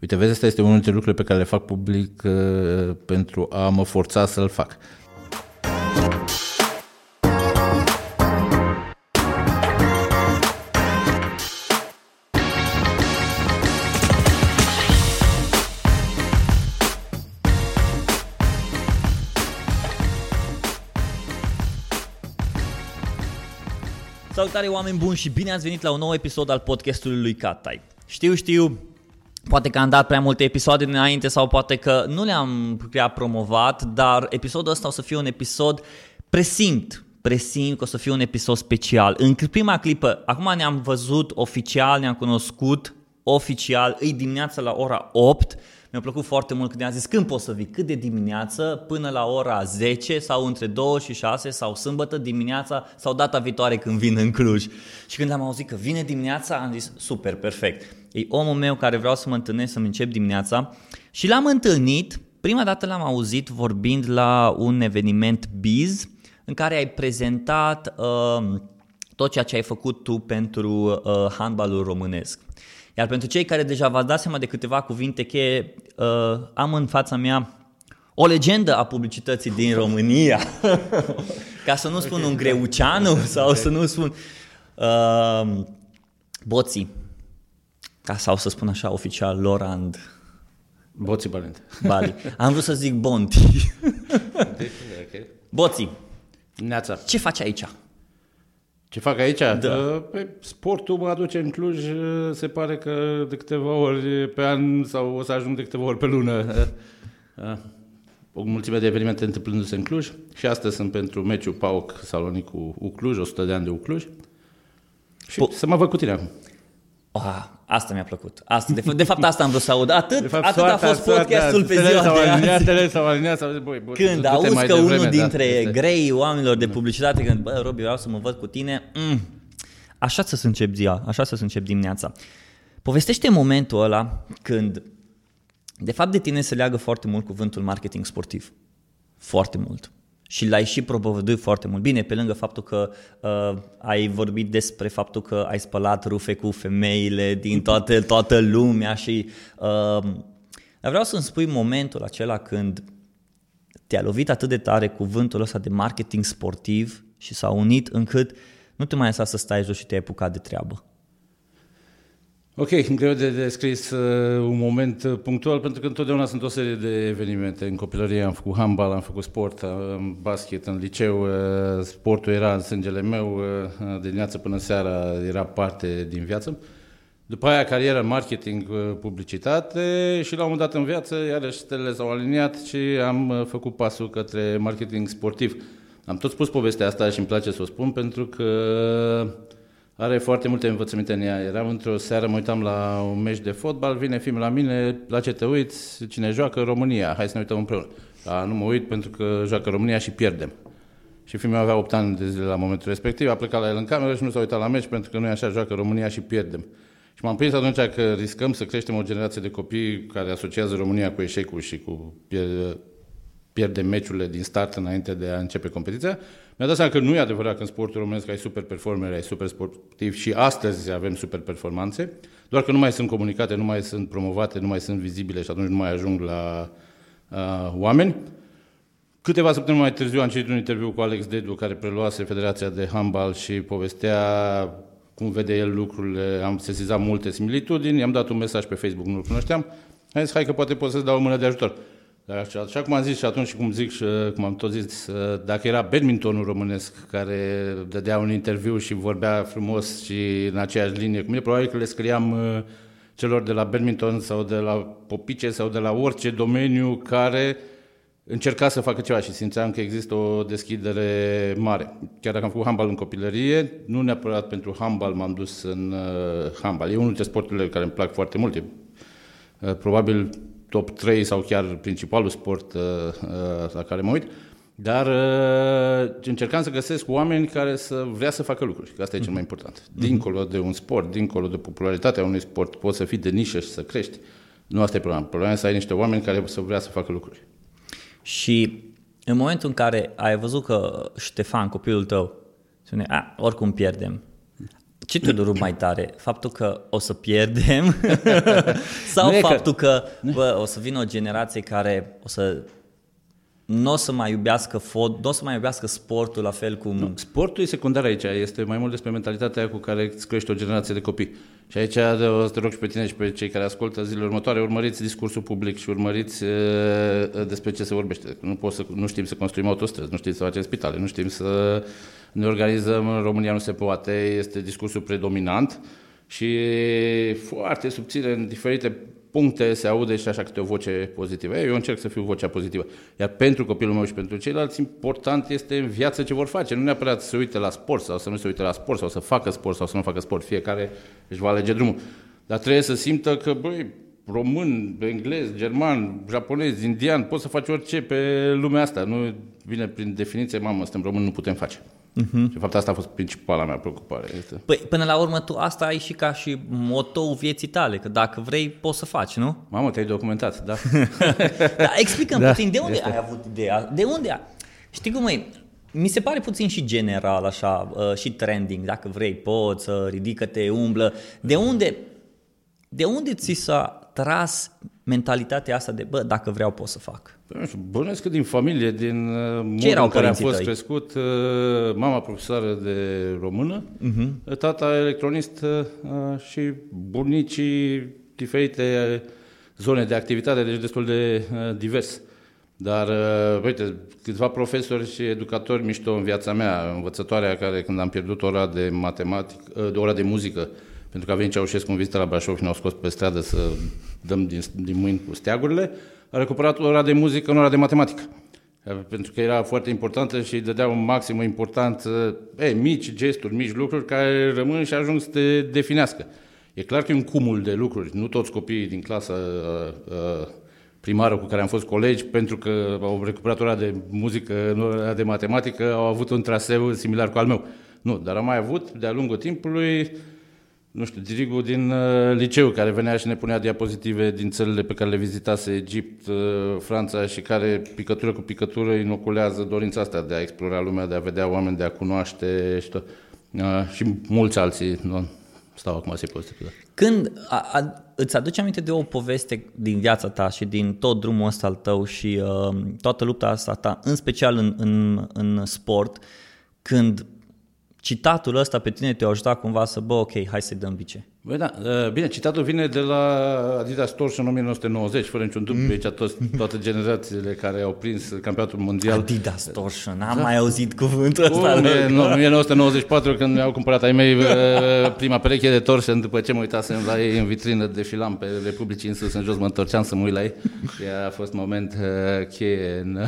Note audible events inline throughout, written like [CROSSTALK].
Uite, vezi, asta este unul dintre lucrurile pe care le fac public uh, pentru a mă forța să-l fac. Salutare oameni buni și bine ați venit la un nou episod al podcastului lui Catai. Știu, știu, Poate că am dat prea multe episoade înainte sau poate că nu le-am prea promovat, dar episodul ăsta o să fie un episod presimt, presimt că o să fie un episod special. În prima clipă, acum ne-am văzut oficial, ne-am cunoscut oficial, îi dimineața la ora 8, mi-a plăcut foarte mult când a zis când poți să vii, cât de dimineață, până la ora 10 sau între 2 și 6 sau sâmbătă dimineața sau data viitoare când vin în Cluj. Și când am auzit că vine dimineața, am zis super, perfect. E omul meu care vreau să mă întâlnesc, să-mi încep dimineața și l-am întâlnit, prima dată l-am auzit vorbind la un eveniment Biz în care ai prezentat uh, tot ceea ce ai făcut tu pentru uh, handbalul românesc. Iar pentru cei care deja v-ați dat seama de câteva cuvinte cheie, uh, am în fața mea o legendă a publicității din România. [LAUGHS] Ca să nu spun un greuceanu sau să nu spun uh, boții. Ca sau să spun așa oficial, Lorand. Boții Balent. Bali. [LAUGHS] Am vrut să zic Bonti. Boții. Neața. Ce faci aici? Ce fac aici? Da. Pe sportul mă aduce în Cluj, se pare că de câteva ori pe an sau o să ajung de câteva ori pe lună. [LAUGHS] O mulțime de evenimente întâmplându-se în Cluj și astăzi sunt pentru meciul PAOC Salonic cu Cluj, 100 de ani de Cluj. Și Po- să mă văd cu tine acum. Oh, asta mi-a plăcut. Asta, de, f- de fapt asta am vrut să aud. Atât, De fapt, atât a soarta- fost soarta- podcastul pe stele ziua s-au de aliniat, azi. stele s-au aliniat, s-au zis, băi, bă, Când du-te auzi mai că devreme, unul da, dintre este- grei oamenilor de publicitate, când, bă, Robi, vreau să mă văd cu tine, mm, așa să-ți încep ziua, așa să-ți încep dimineața. Povestește momentul ăla când, de fapt, de tine se leagă foarte mult cuvântul marketing sportiv. Foarte mult. Și l-ai și propovăduit foarte mult. Bine, pe lângă faptul că uh, ai vorbit despre faptul că ai spălat rufe cu femeile din toată, toată lumea și... Uh, dar vreau să-mi spui momentul acela când te-a lovit atât de tare cuvântul ăsta de marketing sportiv și s-a unit încât nu te mai lăsa să stai jos și te-ai apucat de treabă. Ok, greu de descris uh, un moment uh, punctual, pentru că întotdeauna sunt o serie de evenimente. În copilărie am făcut handbal, am făcut sport, am basket în liceu, uh, sportul era în sângele meu, uh, de dimineață până seara era parte din viață. După aia carieră în marketing, uh, publicitate și la un moment dat în viață iarăși stelele s-au aliniat și am uh, făcut pasul către marketing sportiv. Am tot spus povestea asta și îmi place să o spun pentru că are foarte multe învățăminte în ea. Eram într-o seară, mă uitam la un meci de fotbal, vine film la mine, la ce te uiți, cine joacă România, hai să ne uităm împreună. A, nu mă uit pentru că joacă România și pierdem. Și filmul avea 8 ani de zile la momentul respectiv, a plecat la el în cameră și nu s-a uitat la meci pentru că nu e așa, joacă România și pierdem. Și m-am prins atunci că riscăm să creștem o generație de copii care asociază România cu eșecul și cu pier- pierde meciurile din start înainte de a începe competiția. Mi-a dat seama că nu e adevărat că în sportul românesc ai super performeri, ai super sportivi și astăzi avem super performanțe, doar că nu mai sunt comunicate, nu mai sunt promovate, nu mai sunt vizibile și atunci nu mai ajung la uh, oameni. Câteva săptămâni mai târziu am citit un interviu cu Alex Dedu, care preluase Federația de Handbal și povestea cum vede el lucrurile. Am sesizat multe similitudini, i-am dat un mesaj pe Facebook, nu-l cunoșteam. Am zis, hai că poate pot să-ți dau o mână de ajutor. Dar așa, așa cum am zis și atunci și cum zic și uh, cum am tot zis, uh, dacă era badmintonul românesc care dădea un interviu și vorbea frumos și în aceeași linie cu mine, probabil că le scriam uh, celor de la badminton sau de la popice sau de la orice domeniu care încerca să facă ceva și simțeam că există o deschidere mare. Chiar dacă am făcut handbal în copilărie, nu neapărat pentru handbal m-am dus în uh, handbal. E unul dintre sporturile care îmi plac foarte mult. E, uh, probabil top 3 sau chiar principalul sport uh, uh, la care mă uit. Dar uh, încercam să găsesc oameni care să vrea să facă lucruri. Că asta e cel mai important. Dincolo de un sport, dincolo de popularitatea unui sport, poți să fii de nișă și să crești. Nu asta e problema. Problema e să ai niște oameni care să vrea să facă lucruri. Și în momentul în care ai văzut că Ștefan, copilul tău, spune, a, oricum pierdem, Ce te doru mai tare? Faptul că o să pierdem [LAUGHS] sau faptul că, că bă, o să vină o generație care o să nu o să mai iubească fot, nu o să mai iubească sportul la fel cum... Nu, sportul e secundar aici, este mai mult despre mentalitatea cu care îți crește o generație de copii. Și aici o să te rog și pe tine și pe cei care ascultă zilele următoare, urmăriți discursul public și urmăriți uh, despre ce se vorbește. Nu, pot să, nu știm să construim autostrăzi, nu știm să facem spitale, nu știm să ne organizăm, în România nu se poate, este discursul predominant și foarte subțire în diferite puncte se aude și așa câte o voce pozitivă. Eu încerc să fiu vocea pozitivă. Iar pentru copilul meu și pentru ceilalți, important este în viață ce vor face. Nu neapărat să se uite la sport sau să nu se uite la sport sau să facă sport sau să nu facă sport. Fiecare își va alege drumul. Dar trebuie să simtă că, băi, român, englez, german, japonez, indian, poți să faci orice pe lumea asta. Nu vine prin definiție, mamă, suntem români, nu putem face. Uh-huh. Și, de fapt, asta a fost principala mea preocupare. Este. Păi, până la urmă, tu asta ai și ca și motou vieții tale, că dacă vrei, poți să faci, nu? Mamă, te-ai documentat, da. [LAUGHS] da, explicăm [LAUGHS] da, puțin, de unde este. ai avut ideea? De unde ai? Știi cum e? Mi se pare puțin și general, așa, uh, și trending, dacă vrei, poți, ridică-te, umblă. De unde, de unde ți s-a tras mentalitatea asta de, bă, dacă vreau pot să fac? Bănuiesc că din familie, din uh, modul în care am fost tăi? crescut, uh, mama profesoară de română, uh-huh. tata electronist uh, și bunicii diferite zone de activitate, deci destul de divers. Dar, uite, câțiva profesori și educatori mișto în viața mea, învățătoarea care când am pierdut ora de matematică, ora de muzică, pentru că a venit Ceaușescu în vizită la Brașov și ne-au scos pe stradă să dăm din, din mâini cu steagurile, a recuperat ora de muzică în ora de matematică. Pentru că era foarte importantă și îi dădea un maxim important, e, mici gesturi, mici lucruri care rămân și ajung să te definească. E clar că e un cumul de lucruri. Nu toți copiii din clasa uh, uh, primară cu care am fost colegi, pentru că au recuperat ora de muzică, ora de matematică, au avut un traseu similar cu al meu. Nu, dar am mai avut, de-a lungul timpului, nu știu, dirigul din uh, liceu care venea și ne punea diapozitive din țările pe care le vizitase, Egipt, uh, Franța și care picătură cu picătură inoculează dorința asta de a explora lumea, de a vedea oameni, de a cunoaște și tot. Uh, și mulți alții, nu stau acum să-i pozitiv. Când a, a, îți aduci aminte de o poveste din viața ta și din tot drumul ăsta al tău și uh, toată lupta asta ta, în special în, în, în sport, când citatul ăsta pe tine te-a ajutat cumva să, bă, ok, hai să-i dăm bice. Bă, da, uh, bine, citatul vine de la Adidas Torch în 1990, fără niciun dubiu, mm. aici toți, toate generațiile care au prins campionatul mondial. Adidas Torch, n-am da. mai auzit cuvântul ăsta. În 1994, când mi-au cumpărat ai mei uh, prima pereche de Torsion, după ce mă uitasem la ei în vitrină, defilam pe Republicii în sus, în jos, mă întorceam să mă uit la ei. Ea a fost moment uh, cheie în,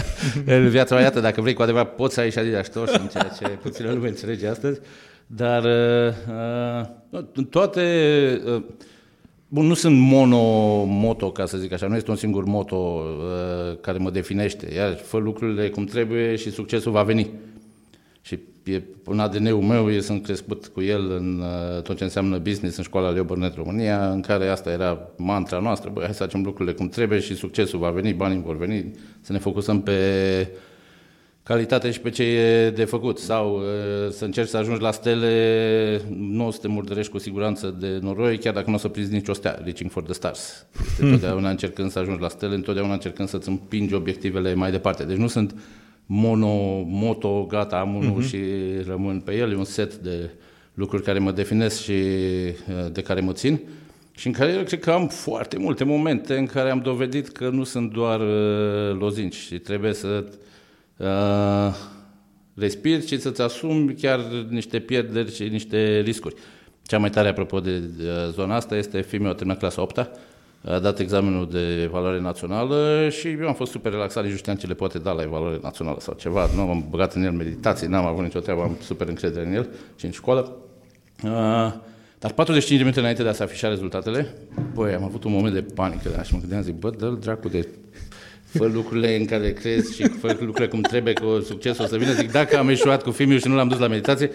[LAUGHS] în viața mea. Iată, dacă vrei cu adevărat, poți să ai și Adidas Torch, în ceea ce puțină lume înțelege astăzi. Dar uh, uh, toate... Uh, bun, nu sunt mono-moto, ca să zic așa, nu este un singur moto uh, care mă definește. Iar fă lucrurile cum trebuie și succesul va veni. Și e un ADN-ul meu, eu sunt crescut cu el în uh, tot ce înseamnă business în școala Leo Burnett România, în care asta era mantra noastră, băi, hai să facem lucrurile cum trebuie și succesul va veni, banii vor veni, să ne focusăm pe calitate și pe ce e de făcut. Sau uh, să încerci să ajungi la stele, nu o să te murdărești cu siguranță de noroi, chiar dacă nu o să prinzi nicio stea, reaching for the stars. Este întotdeauna încercând să ajungi la stele, întotdeauna încercând să-ți împingi obiectivele mai departe. Deci nu sunt mono, moto, gata, am unul uh-huh. și rămân pe el. E un set de lucruri care mă definesc și uh, de care mă țin. Și în care eu cred că am foarte multe momente în care am dovedit că nu sunt doar uh, lozinci și trebuie să uh, respiri și să-ți asumi chiar niște pierderi și niște riscuri. Cea mai tare, apropo de zona asta, este fiul meu a terminat clasa 8 a dat examenul de evaluare națională și eu am fost super relaxat, nici nu știam ce le poate da la evaluare națională sau ceva. Nu am băgat în el meditații, n-am avut nicio treabă, am super încredere în el și în școală. Uh, dar 45 de minute înainte de a se afișa rezultatele, băi, am avut un moment de panică și mă gândeam, zic, bă, dă-l dracu de fă lucrurile în care crezi și fă lucrurile cum trebuie, că succesul o să vină. Zic, dacă am eșuat cu filmul și nu l-am dus la meditație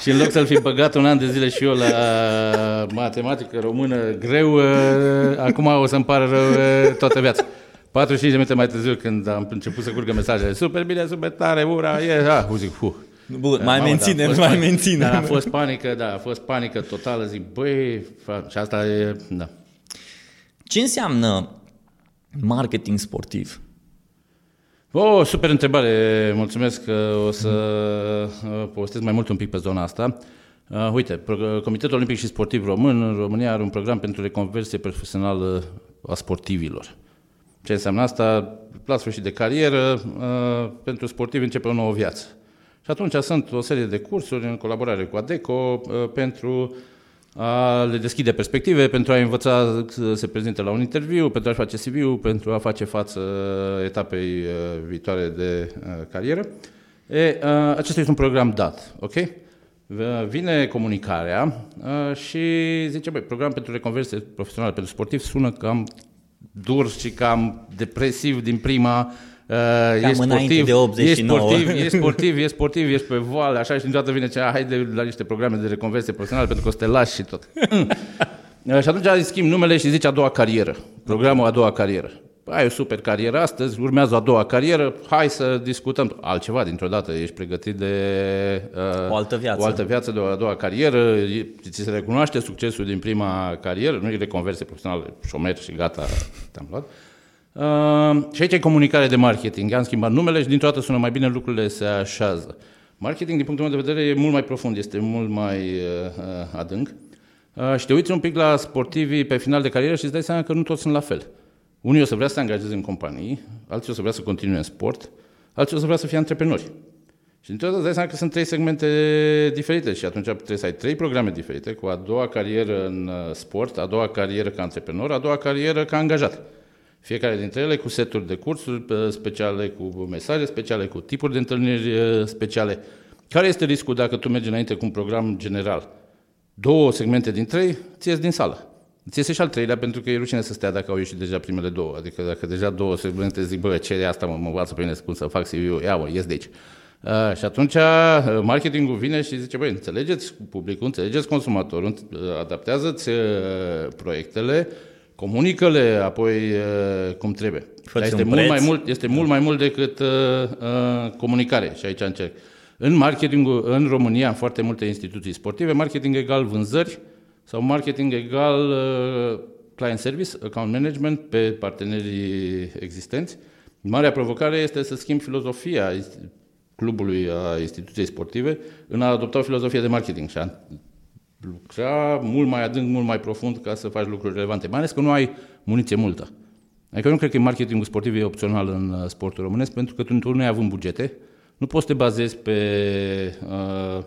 și în loc să-l fi băgat un an de zile și eu la matematică română greu, uh, acum o să-mi pară rău uh, toată viața. 45 de minute mai târziu, când am început să curgă mesajele, super bine, super tare, ura, e, ah, zic, fu, Bun, mai menținem, da, mai menținem. Dar a fost panică, da, a fost panică totală, zic, băi, și asta e, da. Ce înseamnă marketing sportiv? O, oh, super întrebare, mulțumesc că o să uh, povestesc mai mult un pic pe zona asta. Uh, uite, Comitetul Olimpic și Sportiv Român în România are un program pentru reconversie profesională a sportivilor. Ce înseamnă asta? La sfârșit de carieră, uh, pentru sportivi începe o nouă viață. Și atunci sunt o serie de cursuri în colaborare cu ADECO uh, pentru a le deschide perspective, pentru a învăța să se prezinte la un interviu, pentru a-și face CV-ul, pentru a face față etapei uh, viitoare de carieră. E, acesta este un program dat, ok? Vine comunicarea și zice, băi, program pentru reconversie profesională pentru sportiv sună cam dur și cam depresiv din prima, Uh, Cam ești sportiv, de 89. Ești sportiv, ești sportiv, ești sportiv, ești pe voale, așa și din toată vine cea, haide la niște programe de reconversie profesională pentru că o să te lași și tot. [LAUGHS] uh, și atunci schimb numele și zice a doua carieră, programul a doua carieră ai o super carieră astăzi, urmează a doua carieră, hai să discutăm altceva dintr-o dată, ești pregătit de uh, o altă viață, o altă viață de o a doua carieră, ți se recunoaște succesul din prima carieră, nu e reconversie profesională, șomer și gata, te-am luat. Uh, și aici e comunicare de marketing, am schimbat numele și dintr-o dată sună mai bine, lucrurile se așează. Marketing, din punctul meu de vedere, e mult mai profund, este mult mai uh, adânc. Uh, și te uiți un pic la sportivii pe final de carieră și îți dai seama că nu toți sunt la fel. Unii o să vrea să se angajeze în companii, alții o să vrea să continue în sport, alții o să vrea să fie antreprenori. Și dintr-o dată îți dai seama că sunt trei segmente diferite și atunci trebuie să ai trei programe diferite, cu a doua carieră în uh, sport, a doua carieră ca antreprenor, a doua carieră ca angajat. Fiecare dintre ele cu seturi de cursuri uh, speciale, cu mesaje speciale, cu tipuri de întâlniri uh, speciale. Care este riscul dacă tu mergi înainte cu un program general? Două segmente din trei ți din sală. Ți este și al treilea pentru că e rușine să stea dacă au ieșit deja primele două. Adică dacă deja două segmente zic, bă, ce e asta, mă, mă învață pe mine cum să fac CV-ul, ia mă, ies de aici. Uh, și atunci uh, marketingul vine și zice, băi, înțelegeți publicul, înțelegeți consumatorul, uh, adaptează-ți uh, proiectele, comunică-le apoi uh, cum trebuie. este mult, mai mult, este mult mai mult decât uh, uh, comunicare și aici încerc. În marketingul, în România, în foarte multe instituții sportive, marketing egal vânzări, sau marketing egal uh, client service, account management pe partenerii existenți. Marea provocare este să schimb filozofia clubului, a instituției sportive, în a adopta o filozofie de marketing și a lucra mult mai adânc, mult mai profund ca să faci lucruri relevante. Mai ales că nu ai muniție multă. Adică eu nu cred că marketingul sportiv e opțional în uh, sportul românesc, pentru că tu nu ai avut bugete, nu poți să te bazezi pe uh,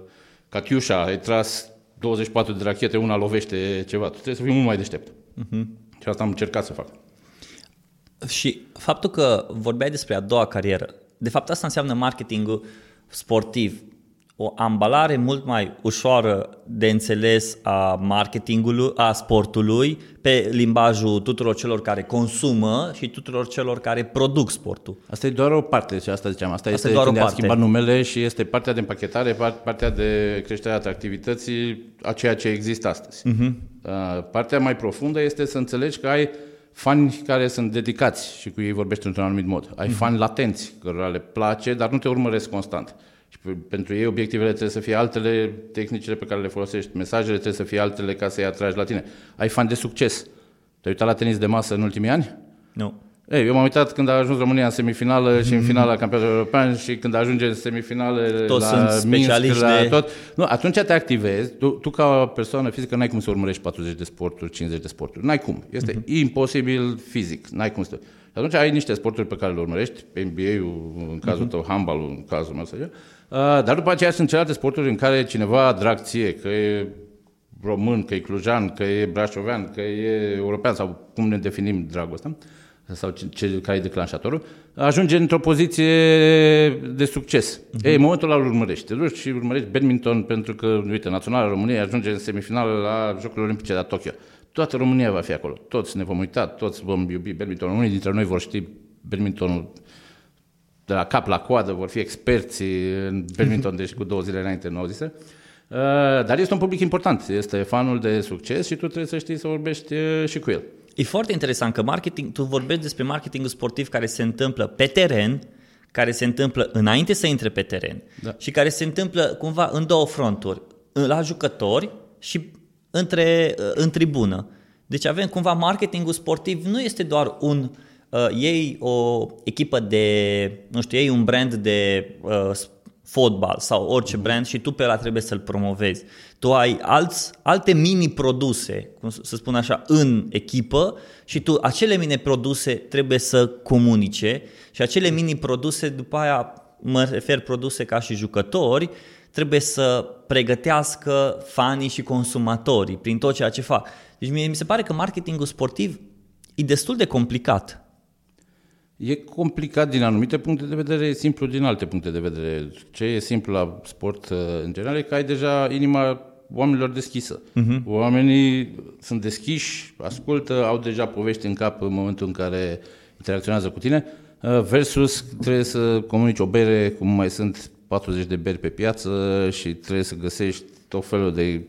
Catiușa, ai tras 24 de rachete, una lovește ceva. Tu trebuie să fii mult mai deștept. Uh-huh. Și asta am încercat să fac. Și faptul că vorbeai despre a doua carieră, de fapt asta înseamnă marketingul sportiv o ambalare mult mai ușoară de înțeles a marketingului, a sportului, pe limbajul tuturor celor care consumă și tuturor celor care produc sportul. Asta e doar o parte, și asta ziceam. Asta, asta este doar când o parte. a schimbat numele și este partea de împachetare, partea de creșterea atractivității a ceea ce există astăzi. Uh-huh. Partea mai profundă este să înțelegi că ai fani care sunt dedicați și cu ei vorbești într-un anumit mod. Ai uh-huh. fani latenți, cărora le place, dar nu te urmăresc constant. Și pentru ei obiectivele trebuie să fie altele, tehnicile pe care le folosești, mesajele trebuie să fie altele ca să-i atragi la tine. Ai fan de succes. Te-ai uitat la tenis de masă în ultimii ani? Nu. Ei, eu m-am uitat când a ajuns România în semifinală mm-hmm. și în finala campionatului european și când ajunge în semifinale Toți la sunt Minsk, la de... tot. Nu, atunci te activezi. Tu, tu ca persoană fizică n-ai cum să urmărești 40 de sporturi, 50 de sporturi. N-ai cum. Este mm-hmm. imposibil fizic. N-ai cum să... Și atunci ai niște sporturi pe care le urmărești, NBA-ul, în cazul mm-hmm. tău, handball în cazul meu, să zic, Uh, dar după aceea sunt celelalte sporturi în care cineva drag ție, că e român, că e clujan, că e brașovean, că e european sau cum ne definim dragul ăsta sau ce, care e declanșatorul, ajunge într-o poziție de succes. Uh-huh. Ei, în momentul ăla îl urmărești. Te duci și urmărești badminton pentru că, uite, Naționala României ajunge în semifinală la Jocurile Olimpice de la Tokyo. Toată România va fi acolo. Toți ne vom uita, toți vom iubi badminton. Unii dintre noi vor ști badmintonul de la cap la coadă, vor fi experți în badminton, deci cu două zile înainte nu au zis. Uh, dar este un public important, este fanul de succes și tu trebuie să știi să vorbești uh, și cu el. E foarte interesant că marketing, tu vorbești despre marketingul sportiv care se întâmplă pe teren, care se întâmplă înainte să intre pe teren Da. și care se întâmplă cumva în două fronturi, la jucători și între, în tribună. Deci avem cumva marketingul sportiv nu este doar un uh, ei o echipă de, nu știu, ei un brand de uh, fotbal sau orice brand și tu pe ăla trebuie să-l promovezi. Tu ai alți, alte mini-produse, cum să să spun așa, în echipă și tu acele mini-produse trebuie să comunice și acele mini-produse, după aia mă refer produse ca și jucători, trebuie să pregătească fanii și consumatorii prin tot ceea ce fac. Deci mie mi se pare că marketingul sportiv e destul de complicat. E complicat din anumite puncte de vedere, e simplu din alte puncte de vedere. Ce e simplu la sport uh, în general e că ai deja inima oamenilor deschisă. Uh-huh. Oamenii sunt deschiși, ascultă, au deja povești în cap în momentul în care interacționează cu tine, uh, versus trebuie să comunici o bere, cum mai sunt 40 de beri pe piață și trebuie să găsești tot felul de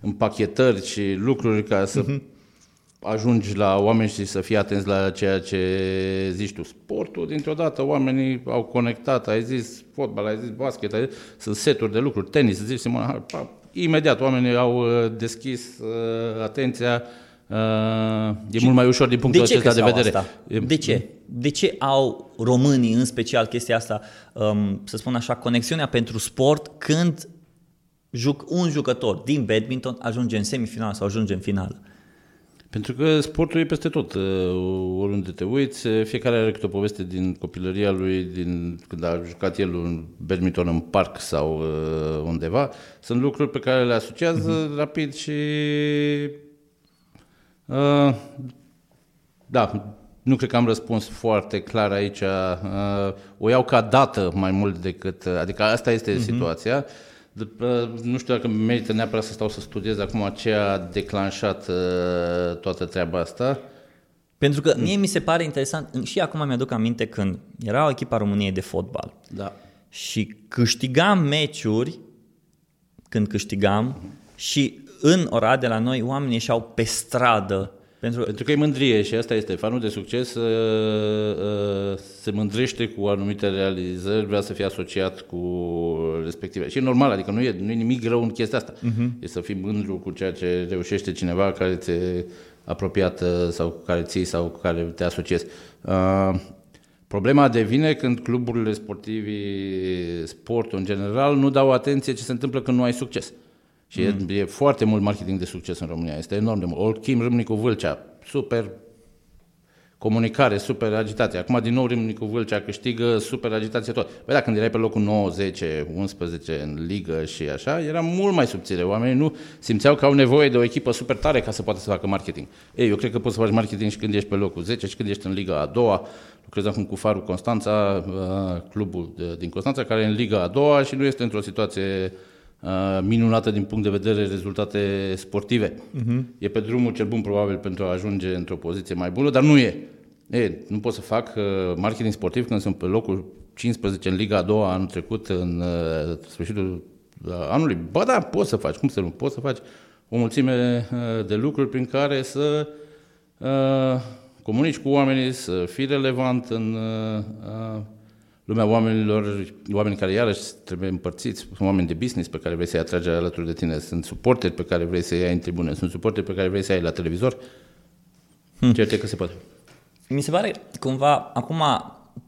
împachetări și lucruri ca să uh-huh ajungi la oameni și să fii atenți la ceea ce zici tu. Sportul, dintr-o dată, oamenii au conectat, ai zis fotbal, ai zis basket, ai zis, sunt seturi de lucruri, tenis, zici Simona Halep, pa, imediat oamenii au uh, deschis uh, atenția, uh, e mult mai ușor din punctul de ce acesta de crezi vedere. Asta? De ce? De ce au românii, în special chestia asta, um, să spun așa, conexiunea pentru sport când juc, un jucător din badminton ajunge în semifinală sau ajunge în finală? Pentru că sportul e peste tot, uh, oriunde te uiți, uh, fiecare are câte o poveste din copilăria lui, din când a jucat el un badminton în parc sau uh, undeva. Sunt lucruri pe care le asociază uh-huh. rapid și... Uh, da, nu cred că am răspuns foarte clar aici. Uh, o iau ca dată mai mult decât... Adică asta este uh-huh. situația. După, nu știu dacă merită neapărat să stau să studiez acum ce a declanșat uh, toată treaba asta. Pentru că mie mi se pare interesant, și acum mi-aduc aminte când era o echipa României de fotbal Da. și câștigam meciuri, când câștigam, și în Oradea la noi oamenii ieșeau pe stradă. Pentru Pentru că e mândrie și asta este. Fanul de succes uh, uh, se mândrește cu anumite realizări, vrea să fie asociat cu respective. Și e normal, adică nu e, nu e nimic rău în chestia asta. Uh-huh. E să fii mândru cu ceea ce reușește cineva care ți-e apropiat uh, sau cu care ții sau cu care te asociezi. Uh, Problema devine când cluburile sportivi, sportul în general, nu dau atenție ce se întâmplă când nu ai succes. Și mm. e, e foarte mult marketing de succes în România, este enorm de mult. Olchim Râmnicu Vâlcea, super comunicare, super agitație. Acum din nou Râmnicu Vâlcea câștigă super agitație tot. Păi da, când erai pe locul 9, 10, 11 în ligă și așa, era mult mai subțire. Oamenii nu simțeau că au nevoie de o echipă super tare ca să poată să facă marketing. Ei, eu cred că poți să faci marketing și când ești pe locul 10 și când ești în liga a doua. Lucrez acum cu Farul Constanța, uh, clubul de, din Constanța, care e în liga a doua și nu este într-o situație uh, minunată din punct de vedere rezultate sportive. Uh-huh. E pe drumul cel bun probabil pentru a ajunge într-o poziție mai bună, dar nu e. e nu pot să fac uh, marketing sportiv când sunt pe locul 15 în Liga a doua anul trecut, în uh, sfârșitul uh, anului. Ba da, poți să faci, cum să nu, poți să faci o mulțime uh, de lucruri prin care să uh, comunici cu oamenii, să fii relevant în uh, uh, lumea oamenilor, oameni care iarăși trebuie împărțiți, sunt oameni de business pe care vrei să-i atragi alături de tine, sunt suporteri pe care vrei să-i ai în tribune, sunt suporteri pe care vrei să-i ai la televizor. Hmm. Certe că se poate. Mi se pare cumva, acum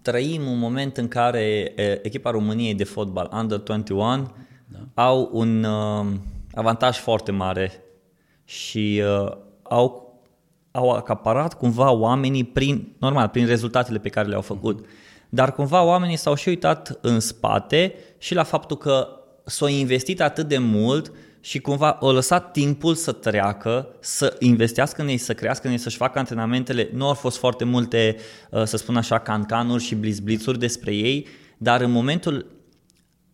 trăim un moment în care e, echipa României de fotbal Under 21 da. au un uh, avantaj foarte mare și uh, au, au acaparat cumva oamenii prin, normal, prin rezultatele pe care le-au făcut. Dar cumva oamenii s-au și uitat în spate și la faptul că s-au investit atât de mult și cumva au lăsat timpul să treacă, să investească în ei, să crească în ei, să-și facă antrenamentele. Nu au fost foarte multe, uh, să spun așa, cancanuri și blizblițuri despre ei, dar în momentul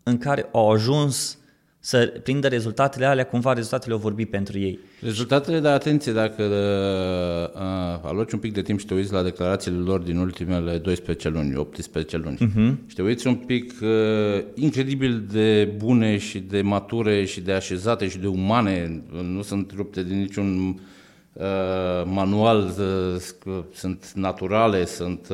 în care au ajuns să prindă rezultatele alea, cumva rezultatele au vorbit pentru ei. Rezultatele, dar atenție, dacă uh, uh, aloci un pic de timp și te uiți la declarațiile lor din ultimele 12 luni, 18 luni, uh-huh. și te uiți un pic uh, incredibil de bune și de mature și de așezate și de umane, nu sunt rupte din niciun manual, sunt naturale, sunt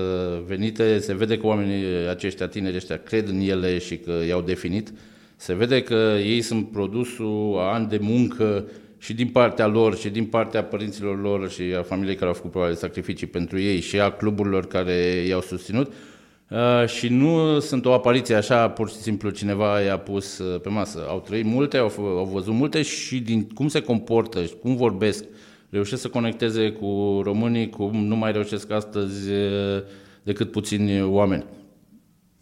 venite, se vede că oamenii aceștia tineri ăștia cred în ele și că i-au definit. Se vede că ei sunt produsul a ani de muncă și din partea lor și din partea părinților lor și a familiei care au făcut probabil sacrificii pentru ei și a cluburilor care i-au susținut. Uh, și nu sunt o apariție așa, pur și simplu cineva i-a pus uh, pe masă. Au trăit multe, au, au văzut multe și din cum se comportă și cum vorbesc, reușesc să conecteze cu românii, cum nu mai reușesc astăzi uh, decât puțini oameni.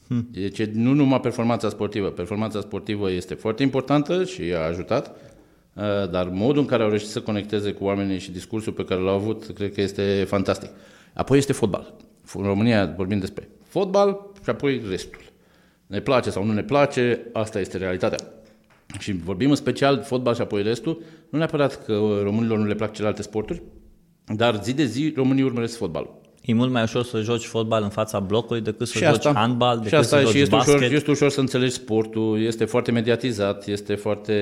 Hmm. Deci nu numai performanța sportivă. Performanța sportivă este foarte importantă și a ajutat, dar modul în care au reușit să conecteze cu oamenii și discursul pe care l-au avut, cred că este fantastic. Apoi este fotbal. În România vorbim despre fotbal și apoi restul. Ne place sau nu ne place, asta este realitatea. Și vorbim în special fotbal și apoi restul, nu neapărat că românilor nu le plac celelalte sporturi, dar zi de zi românii urmăresc fotbalul. E mult mai ușor să joci fotbal în fața blocului decât să și joci asta, handbal, decât și asta, să joci și este basket. Ușor, este ușor să înțelegi sportul, este foarte mediatizat, este foarte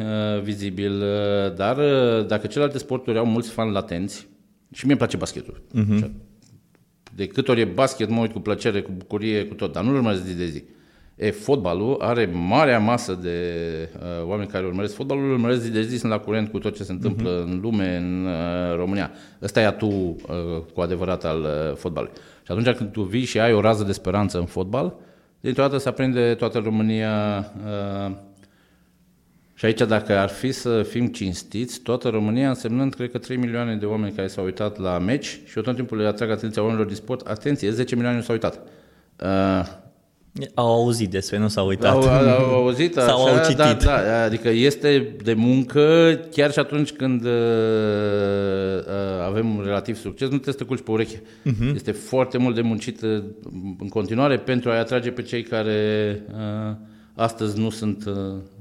uh, vizibil, uh, dar uh, dacă celelalte sporturi au mulți fani latenți, și mie îmi place basketul. Uh-huh. De câte ori e basket, mă uit cu plăcere, cu bucurie, cu tot, dar nu urmăresc zi de zi. E, fotbalul are marea masă de uh, oameni care urmăresc fotbalul, urmăresc zi de zi, sunt la curent cu tot ce se întâmplă uh-huh. în lume, în uh, România. Ăsta e atu uh, cu adevărat al uh, fotbalului. Și atunci când tu vii și ai o rază de speranță în fotbal, dintr-o dată se aprinde toată România uh, și aici, dacă ar fi să fim cinstiți, toată România însemnând, cred că 3 milioane de oameni care s-au uitat la meci și eu tot timpul le atrag atenția oamenilor din sport, atenție, 10 milioane s-au uitat. Uh, au auzit despre, nu s-au uitat. Au, au, au auzit, [LAUGHS] Sau așa, au citit. Da, da, adică este de muncă chiar și atunci când uh, uh, avem relativ succes, nu trebuie să te culci pe ureche. Uh-huh. Este foarte mult de muncit uh, în continuare pentru a-i atrage pe cei care... Uh, astăzi nu sunt uh,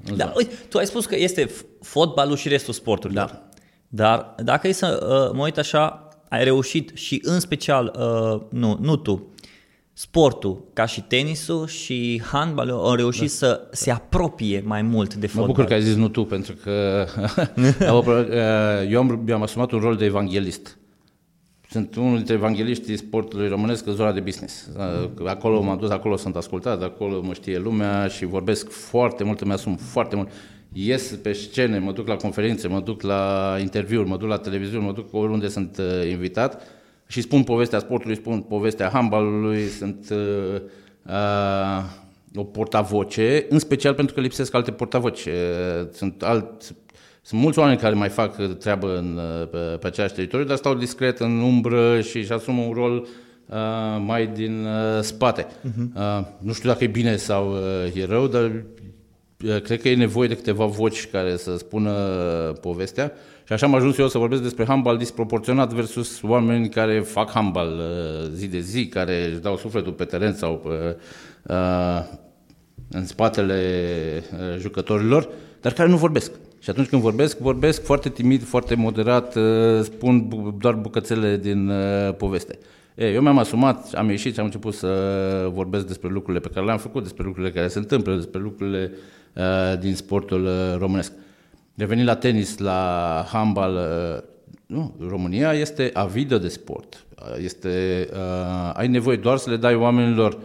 în da, uite, tu ai spus că este fotbalul și restul sporturilor. Da. Dar dacă e să uh, mă uit așa, ai reușit și în special, uh, nu, nu tu, sportul, ca și tenisul și handbalul, au reușit da. să se apropie mai mult de fotbal. Mă bucur că ai zis nu tu, pentru că [LAUGHS] uh, eu am, eu am asumat un rol de evanghelist. Sunt unul dintre evangeliștii sportului românesc în zona de business. Acolo m-am dus, acolo sunt ascultat, acolo mă știe lumea și vorbesc foarte mult, îmi asum foarte mult. Ies pe scene, mă duc la conferințe, mă duc la interviuri, mă duc la televiziune, mă duc oriunde sunt uh, invitat și spun povestea sportului, spun povestea handbalului, sunt uh, uh, o portavoce, în special pentru că lipsesc alte portavoce. Sunt alt, sunt mulți oameni care mai fac treabă în, pe, pe același teritoriu, dar stau discret în umbră și își asumă un rol uh, mai din uh, spate. Uh-huh. Uh, nu știu dacă e bine sau uh, e rău, dar uh, cred că e nevoie de câteva voci care să spună uh, povestea. Și așa am ajuns eu să vorbesc despre handbal disproporționat versus oameni care fac handbal uh, zi de zi, care își dau sufletul pe teren sau uh, uh, în spatele uh, jucătorilor, dar care nu vorbesc. Și atunci când vorbesc, vorbesc foarte timid, foarte moderat, uh, spun doar bucățele din uh, poveste. E, eu mi-am asumat, am ieșit și am început să vorbesc despre lucrurile pe care le-am făcut, despre lucrurile care se întâmplă, despre lucrurile uh, din sportul uh, românesc. Revenind la tenis, la handbal, uh, nu, România este avidă de sport. Este, uh, ai nevoie doar să le dai oamenilor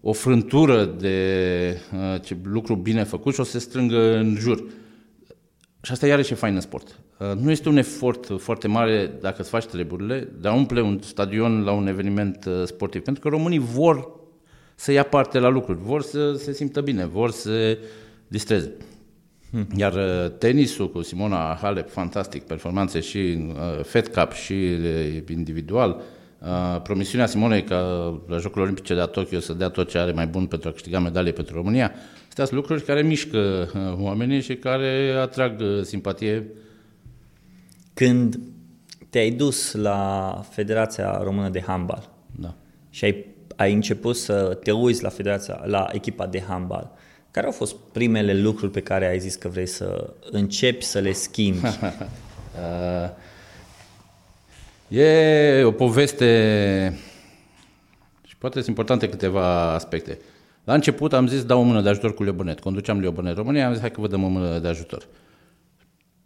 o frântură de uh, ce lucru bine făcut și o să se strângă în jur. Uh, și asta iarăși e fain în sport. Uh, nu este un efort foarte mare dacă îți faci treburile, dar umple un stadion la un eveniment uh, sportiv. Pentru că românii vor să ia parte la lucruri, vor să se simtă bine, vor să se distreze. Hmm. Iar uh, tenisul cu Simona Halep, fantastic, performanțe și Fed Cup și individual, promisiunea Simonei ca la Jocurile Olimpice de la Tokyo să dea tot ce are mai bun pentru a câștiga medalie pentru România, Astea sunt lucruri care mișcă uh, oamenii și care atrag uh, simpatie. Când te-ai dus la Federația Română de Handbal da. și ai, ai început să te uiți la, federația, la echipa de handbal, care au fost primele lucruri pe care ai zis că vrei să începi să le schimbi? uh, [LAUGHS] e o poveste și poate sunt importante câteva aspecte. La început am zis dau o mână de ajutor cu Leobonet. Conduceam Leobonet România, am zis hai că vă dăm o mână de ajutor.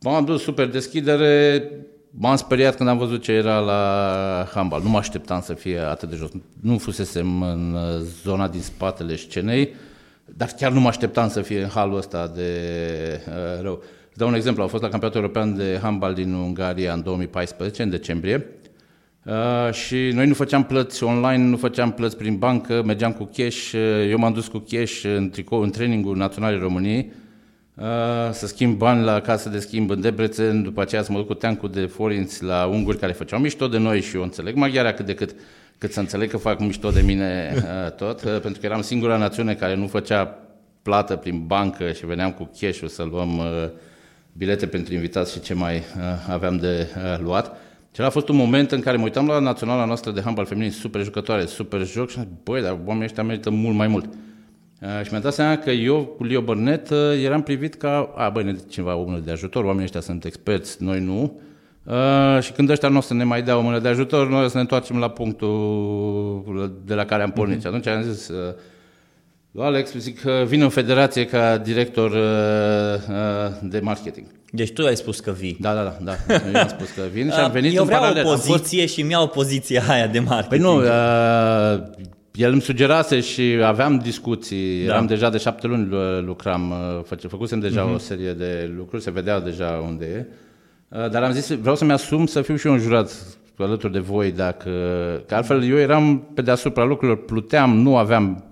M-am dus super deschidere, m-am speriat când am văzut ce era la handbal. Nu mă așteptam să fie atât de jos. Nu fusesem în uh, zona din spatele scenei, dar chiar nu mă așteptam să fie în halul ăsta de uh, rău. Dau un exemplu, am fost la campionatul european de handbal din Ungaria în 2014, în decembrie, Uh, și noi nu făceam plăți online, nu făceam plăți prin bancă, mergeam cu cash, uh, eu m-am dus cu cash în tricou, în trainingul național României, uh, să schimb bani la casă de schimb în Debrecen, după aceea să mă duc cu teancul de forinți la unguri care făceau mișto de noi și eu înțeleg maghiara cât de cât, cât să înțeleg că fac mișto de mine [LAUGHS] uh, tot, uh, pentru că eram singura națiune care nu făcea plată prin bancă și veneam cu cash-ul să luăm uh, bilete pentru invitați și ce mai uh, aveam de uh, luat. Și a fost un moment în care mă uitam la naționala noastră de handbal feminin, super jucătoare, super joc și am zis, băi, dar oamenii ăștia merită mult mai mult. Uh, și mi-am dat seama că eu cu Leo Burnett uh, eram privit ca, a, băi, ne cineva o mână de ajutor, oamenii ăștia sunt experți, noi nu. Uh, și când ăștia nu o să ne mai dea o mână de ajutor, noi o să ne întoarcem la punctul de la care am pornit. Mm-hmm. Și atunci am zis, uh, Alex, zic că vin în federație ca director uh, uh, de marketing. Deci tu ai spus că vii. Da, da, da, da. Eu am spus că vin și am [LAUGHS] venit Eu în vreau paralel. o Am fost- poziție și mi-au poziția aia de Păi marketing. nu, uh, el îmi sugerase și aveam discuții, Da. eram deja de șapte luni uh, lucram, uh, făce- făcusem deja o serie de lucruri, se vedea deja unde e, Uh, dar am zis, vreau să-mi asum să fiu și eu un jurat alături de voi, dacă, că altfel eu eram pe deasupra lucrurilor, pluteam, nu aveam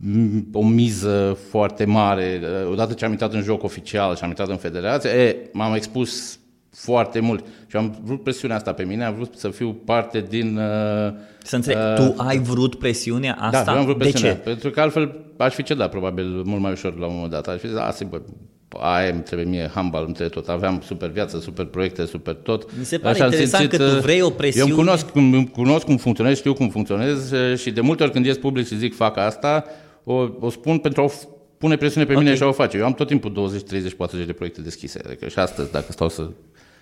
m, o miză foarte mare. Uh, Odată ce am intrat în joc oficial și am intrat în federație, e, m-am expus foarte mult și am vrut presiunea asta pe mine, am vrut să fiu parte din... Uh, Să înțeleg, uh, tu ai vrut presiunea asta? da, eu am vrut de presiunea, ce? pentru că altfel aș fi cedat probabil mult mai ușor la un moment dat. Aș fi zis, a, bă, aia îmi trebuie mie, handball, îmi trebuie tot. Aveam super viață, super proiecte, super tot. Mi se pare Așa am interesant că tu uh, vrei o presiune. Eu îmi cunosc, cum, îmi cunosc cum funcționez, știu cum funcționez uh, și de multe ori când ies public și zic fac asta, o, o spun pentru a o f- pune presiune pe mine Ok. și a o face. Eu am tot timpul 20, 30, 40 de proiecte deschise. Adică și astăzi, dacă stau să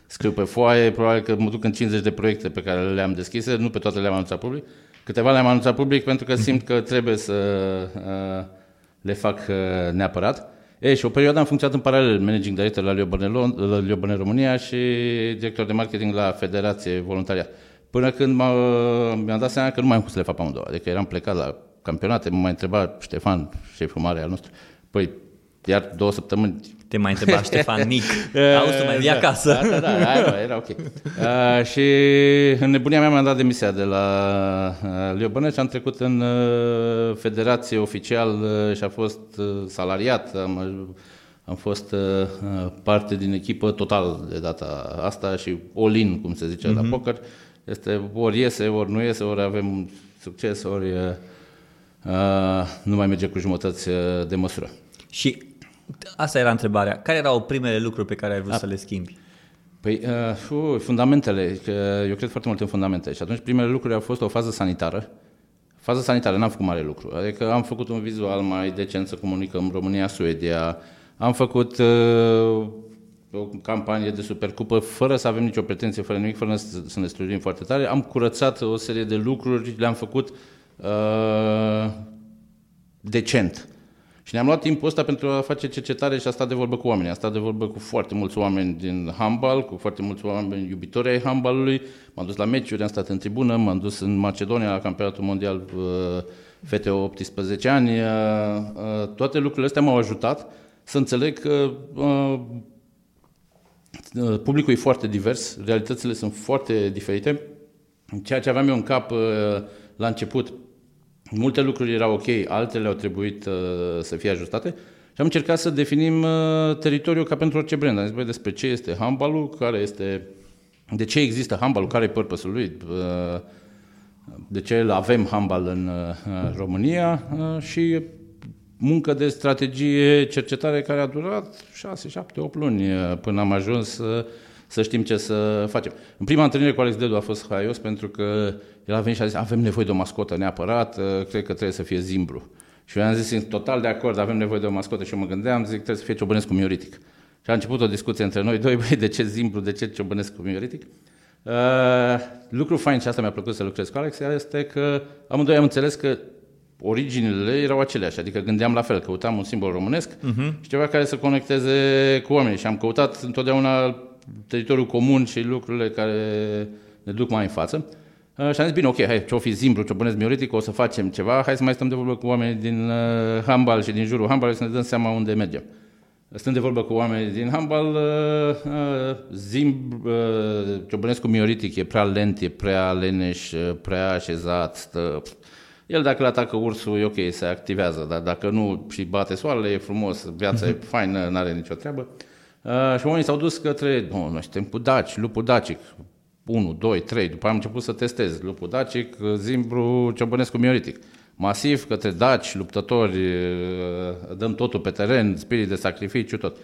scriu pe foaie, probabil că mă duc în 50 de proiecte pe care le-am deschise, nu pe toate le-am anunțat public. Câteva le-am anunțat public pentru că simt că trebuie să uh, le fac uh, neapărat. E, și o perioadă am funcționat în paralel, managing director la Leo Burnett Lon- la Leo Burnett România și director de marketing la Federație Voluntariat. Până când m-a, mi-am dat seama că nu mai am cum să le fac pe amândouă. Adică eram plecat la campionate, mă mai întreba Ștefan, șeful mare al nostru, păi, iar două săptămâni Te mai întreba Ștefan [LAUGHS] Mic. Auzi, tu mai vii da, acasă. Da, da, da, aia, era ok. Uh, și în nebunia mea mi-am dat demisia de la uh, Leo Bănesc și am trecut în uh, federație oficial uh, și a fost uh, salariat. Am, am fost uh, uh, parte din echipă total de data asta și all-in, cum se zice mm-hmm. la poker. Este ori iese, ori nu iese, ori avem succes, ori uh, uh, nu mai merge cu jumătăți uh, de măsură. Și asta era întrebarea. Care erau primele lucruri pe care ai vrut să le schimbi? Păi, uh, ui, fundamentele, că eu cred foarte mult în fundamente și atunci primele lucruri au fost o fază sanitară. Fază sanitară, n-am făcut mare lucru. Adică am făcut un vizual mai decent să comunicăm România-Suedia, am făcut uh, o campanie de supercupă fără să avem nicio pretenție, fără nimic, fără să, să ne străduim foarte tare. Am curățat o serie de lucruri, le-am făcut uh, decent. Și ne-am luat timpul ăsta pentru a face cercetare și a stat de vorbă cu oamenii. A stat de vorbă cu foarte mulți oameni din handball, cu foarte mulți oameni iubitori ai handballului. M-am dus la meciuri, am stat în tribună, m-am dus în Macedonia la campionatul mondial uh, fete 18 ani. Uh, uh, toate lucrurile astea m-au ajutat să înțeleg că uh, uh, publicul e foarte divers, realitățile sunt foarte diferite. Ceea ce aveam eu în cap uh, la început, multe lucruri erau ok, altele au trebuit uh, să fie ajustate. Și am încercat să definim uh, teritoriul ca pentru orice brand. Am zis, băi, despre ce este handball care este, de ce există handball care e purpose-ul lui, uh, de ce îl avem handball în uh, România? Uh, și muncă de strategie, cercetare care a durat 6, 7, 8 luni uh, până am ajuns să, să știm ce să facem. În prima întâlnire cu Alex Dedu a fost haios pentru că el a venit și a zis avem nevoie de o mascotă neapărat, uh, cred că trebuie să fie Zimbru. Și eu am zis, sunt total de acord, avem nevoie de o mascotă și eu mă gândeam, zic, trebuie să fie Ciobănescu Mioritic. Și a început o discuție între noi doi, [LAUGHS] băi, de ce Zimbru, de ce Ciobănescu Mioritic? Uh, lucru fain și asta mi-a plăcut să lucrez cu Alex este că amândoi am înțeles că originile erau aceleași, adică gândeam la fel, căutam un simbol românesc uh-huh. și ceva care să conecteze cu oamenii și am căutat întotdeauna teritoriul comun și lucrurile care ne duc mai în față. Uh, și am zis, bine, ok, hai, ce-o fi Zimbru, ce-o bănesc Mioritic, o să facem ceva, hai să mai stăm de vorbă cu oamenii din uh, Hambal și din jurul Hambal să ne dăm seama unde mergem. Stând de vorbă cu oamenii din Hambal, uh, uh, Zim, uh, Ciobănescu Mioritic e prea lent, e prea leneș, uh, prea așezat, stă, el dacă îl atacă ursul, e ok, se activează, dar dacă nu și bate soarele, e frumos, viața e faină, nu are nicio treabă. Uh, și oamenii s-au dus către, nu, noi suntem cu Daci, lupul dacic, 1, 2, 3, după am început să testez lupul dacic, Zimbru, Ciobănescu Mioritic. Masiv către daci, luptători, uh, dăm totul pe teren, spirit de sacrificiu, tot.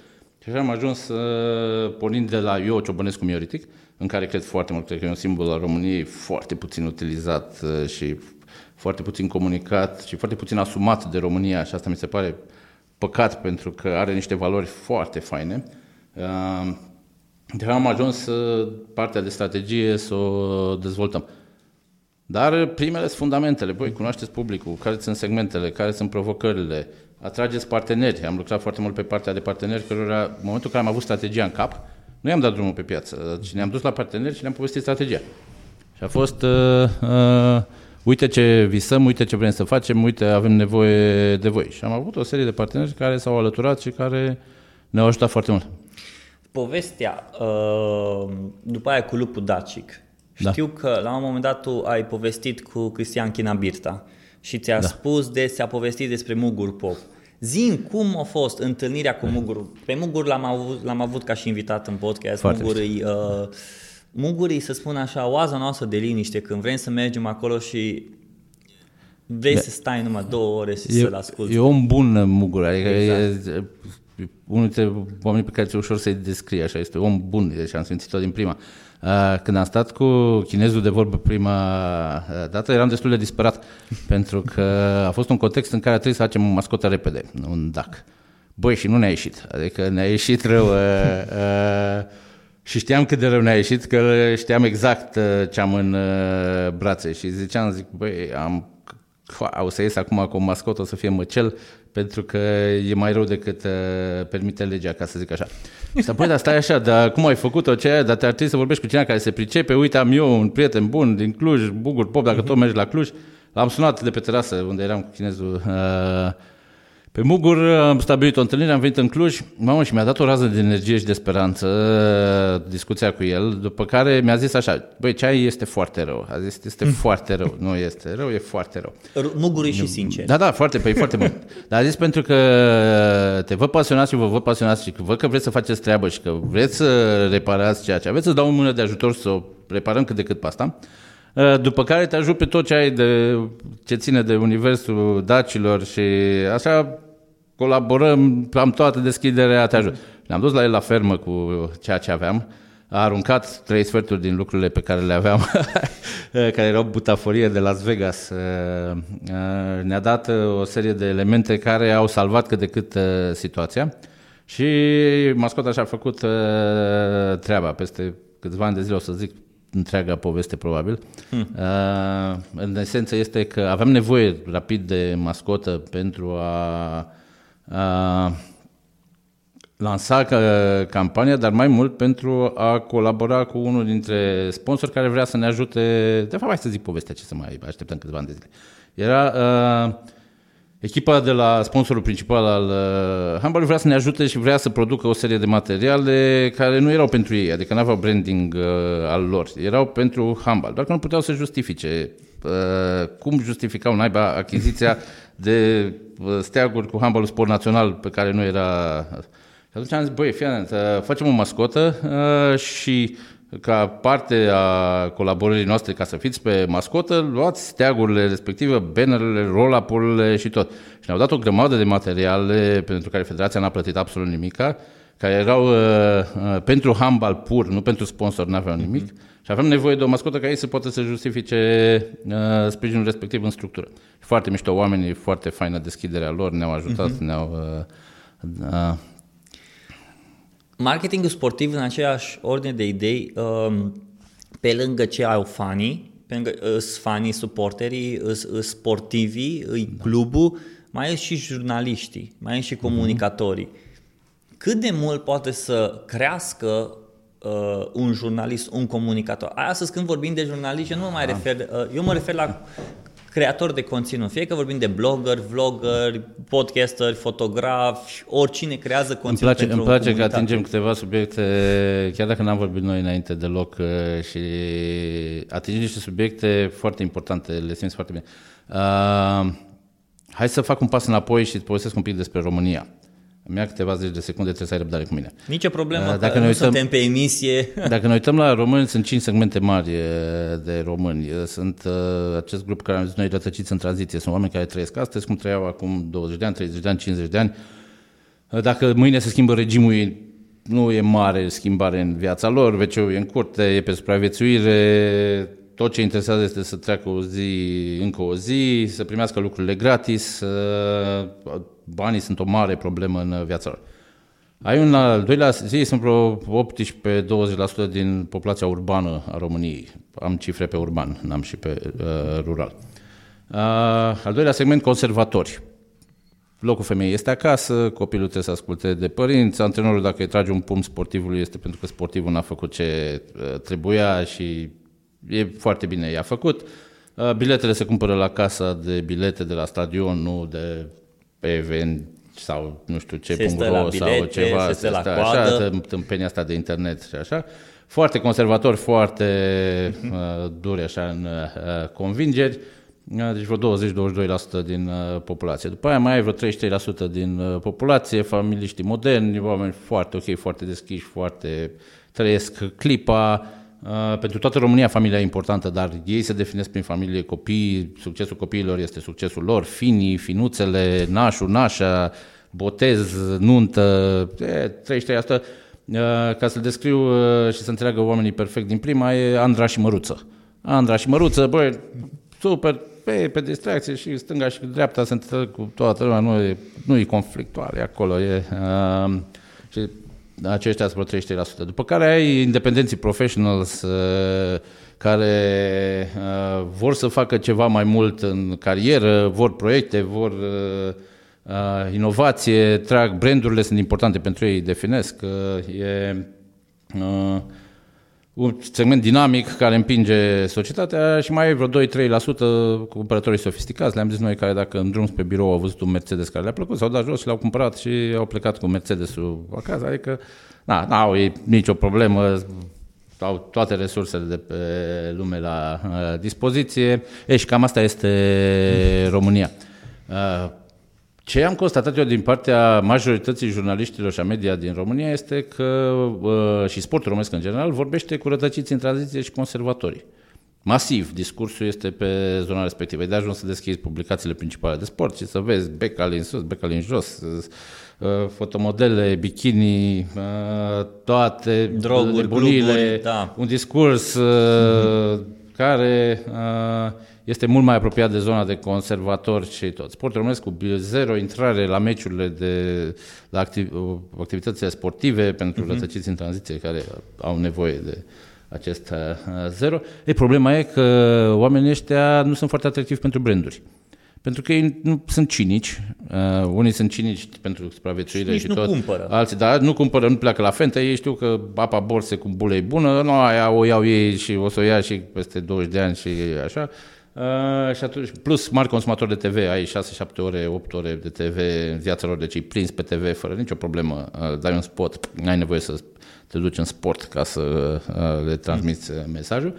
Și așa am ajuns uh, pornind de la eu, Ciobănescu Mioritic, în care cred foarte mult, cred că e un simbol al României foarte puțin utilizat uh, și foarte puțin comunicat și foarte puțin asumat de România și asta mi se pare păcat pentru că are niște valori foarte faine. Uh, de am ajuns uh, partea de strategie să o dezvoltăm. Dar primele sunt fundamentele. Voi cunoașteți publicul, care sunt segmentele, care sunt provocările, atrageți parteneri. Am lucrat foarte mult pe partea de parteneri, cărora, în momentul în care am avut strategia în cap, nu i-am dat drumul pe piață, ci ne-am dus la parteneri și le-am povestit strategia. Și a fost, uh, uh, uite ce visăm, uite ce vrem să facem, uite, avem nevoie de voi. Și am avut o serie de parteneri care s-au alăturat și care ne-au ajutat foarte mult. Povestea, uh, după aia cu lupul dacic, Da. știu că la un moment dat tu ai povestit cu Cristian Chinabirta și ți-a Da. spus de, ți-a povestit despre Mugur Pop. Zim cum a fost întâlnirea cu Mugur. Pe Mugur l-am avut, l-am avut ca și invitat în podcast. Foarte Mugur îi, uh, Mugur îi, să spun așa, oaza noastră de liniște când vrem să mergem acolo și vrei să stai numai două ore și să-l asculti. E om bun Mugur, adică Exact. e, e unul dintre oamenii pe care ți-e ușor să-i descrie așa, este om bun, deci am simțit-o din prima. Uh, Când am stat cu chinezul de vorbă prima uh, dată, eram destul de disperat, [LAUGHS] pentru că a fost un context în care trebuie să facem o mascotă repede, un dac. Băi, și nu ne-a ieșit, adică ne-a ieșit rău. Uh, uh, și știam cât de rău ne-a ieșit, că știam exact uh, ce am în uh, brațe și ziceam, zic, băi, am Fa, o să ies acum cu o mascotă, o să fie măcel, pentru că e mai rău decât uh, permite legea, ca să zic așa. Și apoi, dar stai așa, dar cum ai făcut-o ce aia, dar te-ar trebui să vorbești cu cineva care se pricepe, uite, am eu un prieten bun din Cluj, Bugur Pop, dacă tot mergi la Cluj, l-am sunat de pe terasă, unde eram cu chinezul, uh, pe Mugur am stabilit o întâlnire, am venit în Cluj, mamă, și mi-a dat o rază de energie și de speranță uh, discuția cu el, după care mi-a zis așa, băi, ceai este foarte rău. A zis, este foarte rău. Nu este rău, e foarte rău. R- Mugur e și sincer. Da, da, foarte, păi, foarte bun. Dar a zis pentru că te văd pasionat și vă văd pasionați și că văd că vreți să faceți treabă și că vreți să reparați ceea ce aveți, să dau o mână de ajutor să o reparăm cât de cât pe asta. Uh, După care te ajut pe tot ce ai de, ce ține de universul dacilor și așa colaborăm, am toată deschiderea, te ajut. Ne-am dus la el la fermă cu ceea ce aveam, a aruncat trei sferturi din lucrurile pe care le aveam, [LAUGHS] care erau butaforie de Las Vegas. Uh, uh, Ne-a dat uh, o serie de elemente care au salvat cât de cât uh, situația și mascota și-a făcut uh, treaba. Peste câțiva ani de zile o să zic întreaga poveste probabil. Hmm. Uh, în esență este că aveam nevoie rapid de mascotă pentru a, a lansa ca- campania, dar mai mult pentru a colabora cu unul dintre sponsori care vrea să ne ajute. De fapt, hai să zic povestea ce să mai așteptăm câțiva ani de zile. Era uh, echipa de la sponsorul principal al uh, handball vrea să ne ajute și vrea să producă o serie de materiale care nu erau pentru ei, adică nu aveau branding uh, al lor, erau pentru handball, doar că nu puteau să justifice uh, cum justificau naiba achiziția [LAUGHS] de uh, steaguri cu handballul sport național pe care nu era. Și atunci am zis, băi, fii atent, uh, facem o mascotă uh, și ca parte a colaborării noastre, ca să fiți pe mascotă, luați steagurile respective, bannerele, roll-up-urile și tot. Și ne-au dat o grămadă de materiale pentru care Federația n-a plătit absolut nimica, care erau uh, uh, pentru handball pur, nu pentru sponsor, n-aveau nimic. Și aveam nevoie de o mascotă ca ei să poată să justifice uh, sprijinul respectiv în structură. Foarte mișto oamenii, foarte faină deschiderea lor, ne-au ajutat, ne-au... Uh, uh, Marketingul sportiv în aceeași ordine de idei, um, pe lângă ce au fanii, pe lângă îs fanii, suporterii, îs, îs sportivii, îi clubul, mai e și jurnaliștii, mai e și comunicatorii. Cât de mult poate să crească uh, un jurnalist, un comunicator. Astăzi când vorbim de jurnalist, eu nu mă mai da. refer, uh, eu mă refer la creator de conținut, fie că vorbim de blogger, vlogger, podcasteri, fotografi, oricine creează conținut îmi place, pentru Îmi place că atingem câteva subiecte, chiar dacă n-am vorbit noi înainte deloc uh, și atingem niște subiecte foarte importante, le simți foarte bine. Uh, hai să fac un pas înapoi și îți povestesc un pic despre România. Îmi ia câteva zeci de secunde, trebuie să ai răbdare cu mine. Nici o problemă, uh, dacă că ne uităm, suntem pe emisie. [LAUGHS] Dacă ne uităm la români, sunt cinci segmente mari uh, de români. Uh, sunt uh, acest grup care am zis noi rătăciți în tranziție. Sunt oameni care trăiesc astăzi cum trăiau acum 20 de ani, 30 de ani, 50 de ani. Dacă mâine se schimbă regimul, nu e mare schimbare în viața lor, wc e în curte, e pe supraviețuire, tot ce interesează este să treacă o zi, încă o zi, să primească lucrurile gratis, banii sunt o mare problemă în viața lor. Ai un al doilea zi, sunt vreo 18-20% din populația urbană a României. Am cifre pe urban, n-am și pe uh, rural. Uh, al doilea segment, conservatori. Locul femeii este acasă, copilul trebuie să asculte de părinți, antrenorul dacă îi trage un pumn sportivului este pentru că sportivul n-a făcut ce uh, trebuia și e foarte bine i-a făcut. Uh, biletele se cumpără la casa de bilete de la stadion, nu de pe event sau nu știu ce, se ro, bilete, sau ceva, se, se la stă așa, tâmpenia asta de internet și așa. Foarte conservatori, foarte uh, duri așa în uh, convingeri, uh, deci vreo 20-22% din uh, populație. După aia mai ai vreo 33% din uh, populație, familiști moderni, oameni foarte ok, foarte deschiși, foarte trăiesc clipa, Uh, pentru toată România familia e importantă, dar ei se definesc prin familie copii, succesul copiilor este succesul lor, finii, finuțele, nașul, nașa, botez, nuntă, e, 33%. Uh, ca să-l descriu uh, și să înțeleagă oamenii perfect din prima, e Andra și Măruță. Andra și Măruță, băi, super, pe, pe distracție și stânga și dreapta se întâlnă cu toată lumea, nu e, nu e conflictual, e acolo, e... Uh, și aceștia sunt vreo 33%. După care ai independenții professionals uh, care uh, vor să facă ceva mai mult în carieră, vor proiecte, vor uh, uh, inovație, trag, brandurile sunt importante pentru ei, definesc. Uh, e, uh, un segment dinamic care împinge societatea și mai e vreo 2-3% cumpărătorii sofisticați. Le-am zis noi care dacă în drum spre birou au văzut un Mercedes care le-a plăcut, s-au dat jos și l-au cumpărat și au plecat cu Mercedesul acasă. Adică, na, n-au nicio problemă, au toate resursele de pe lume la uh, dispoziție. E, și cam asta este România. Uh, ce am constatat eu din partea majorității jurnaliștilor și a media din România este că, uh, și sportul românesc în general, vorbește cu rătăciți în tranziție și conservatorii. Masiv, discursul este pe zona respectivă. E de ajuns să deschizi publicațiile principale de sport și să vezi becali în sus, becali în jos, uh, fotomodele, bikini, uh, toate droguri, globuri, da. un discurs mm-hmm. care este mult mai apropiat de zona de conservatori și tot. Sportul românesc cu zero intrare la meciurile de la activ, activitățile sportive pentru uh-huh. rătăciți în tranziție care au nevoie de acest uh, zero. E, problema e că oamenii ăștia nu sunt foarte atractivi pentru branduri. Pentru că ei nu sunt cinici, uh, unii sunt cinici pentru supraviețuire și, și nu tot. cumpără. Alții, dar nu cumpără, nu pleacă la fentă, ei știu că apa borse cu bule e bună, nu, aia o iau ei și o să o ia și peste 20 de ani și așa. Uh, și atunci, plus mari consumatori de TV, ai 6-7 ore, 8 ore de TV în viața lor, deci îi prins pe TV fără nicio problemă, uh, dai un spot, ai nevoie să te duci în sport ca să uh, le transmiți uh, mesajul.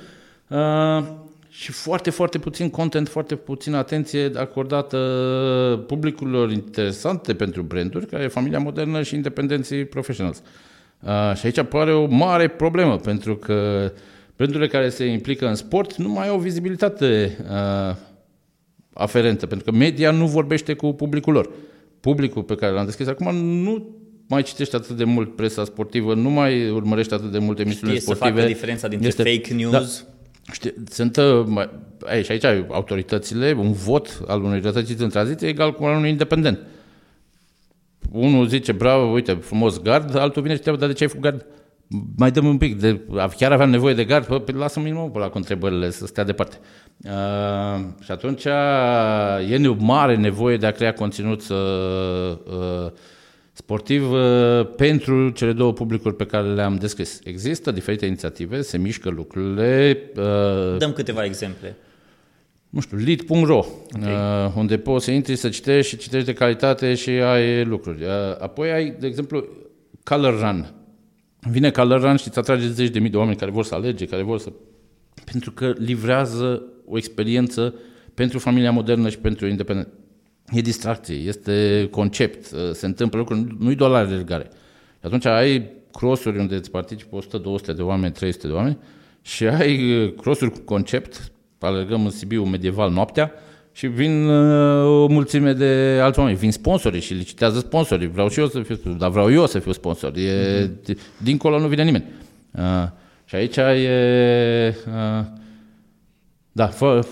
Uh, și foarte, foarte puțin content, foarte puțin atenție acordată publicurilor interesante pentru branduri, care e familia modernă și independenții professionals. Uh, și aici apare o mare problemă, pentru că uh, brandurile care se implică în sport nu mai au vizibilitate uh, aferentă, pentru că media nu vorbește cu publicul lor. Publicul pe care l-am deschis acum nu mai citește atât de mult presa sportivă, nu mai urmărește atât de multe emisiuni sportive. să facă diferența dintre este, fake news. Da, știi, sunt uh, aici, aici autoritățile, un vot al unui rătăcit în tranziție egal cu al unui independent. Unul zice, bravo, uite, frumos gard, altul vine și te dar de ce ai făcut gard? Mai dăm un pic, de, chiar aveam nevoie de gard, păi lasă-mi minimum pe la cu întrebările, să stea departe. Uh, și atunci e o mare nevoie de a crea conținut să, uh, sportiv uh, pentru cele două publicuri pe care le-am descris. Există diferite inițiative, se mișcă lucrurile. Uh, Dăm câteva exemple. Nu știu, lead.ro, okay. uh, unde poți să intri să citești și citești de calitate și ai lucruri. Uh, apoi ai, de exemplu, Color Run. Vine Color Run și îți atrage zeci de mii de oameni care vor să alege, care vor să... Pentru că livrează o experiență pentru familia modernă și pentru independent. E distracție, este concept, uh, se întâmplă lucruri, nu-i doar la alergare. Atunci ai crossuri unde îți participă 100-200 de oameni, 300 de oameni și ai uh, crossuri cu concept, alergăm în Sibiu medieval noaptea și vin uh, o mulțime de alți oameni, vin sponsori și licitează sponsorii, vreau și eu să fiu, dar vreau eu să fiu sponsor, e, mm-hmm. dincolo nu vine nimeni. Uh, și aici e, uh, da, fă,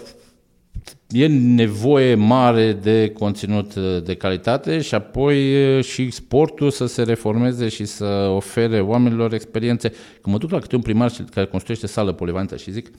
e nevoie mare de conținut uh, de calitate și apoi uh, și sportul să se reformeze și să ofere oamenilor experiențe. Când mă duc la câte un primar care construiește sală polivalentă și zic,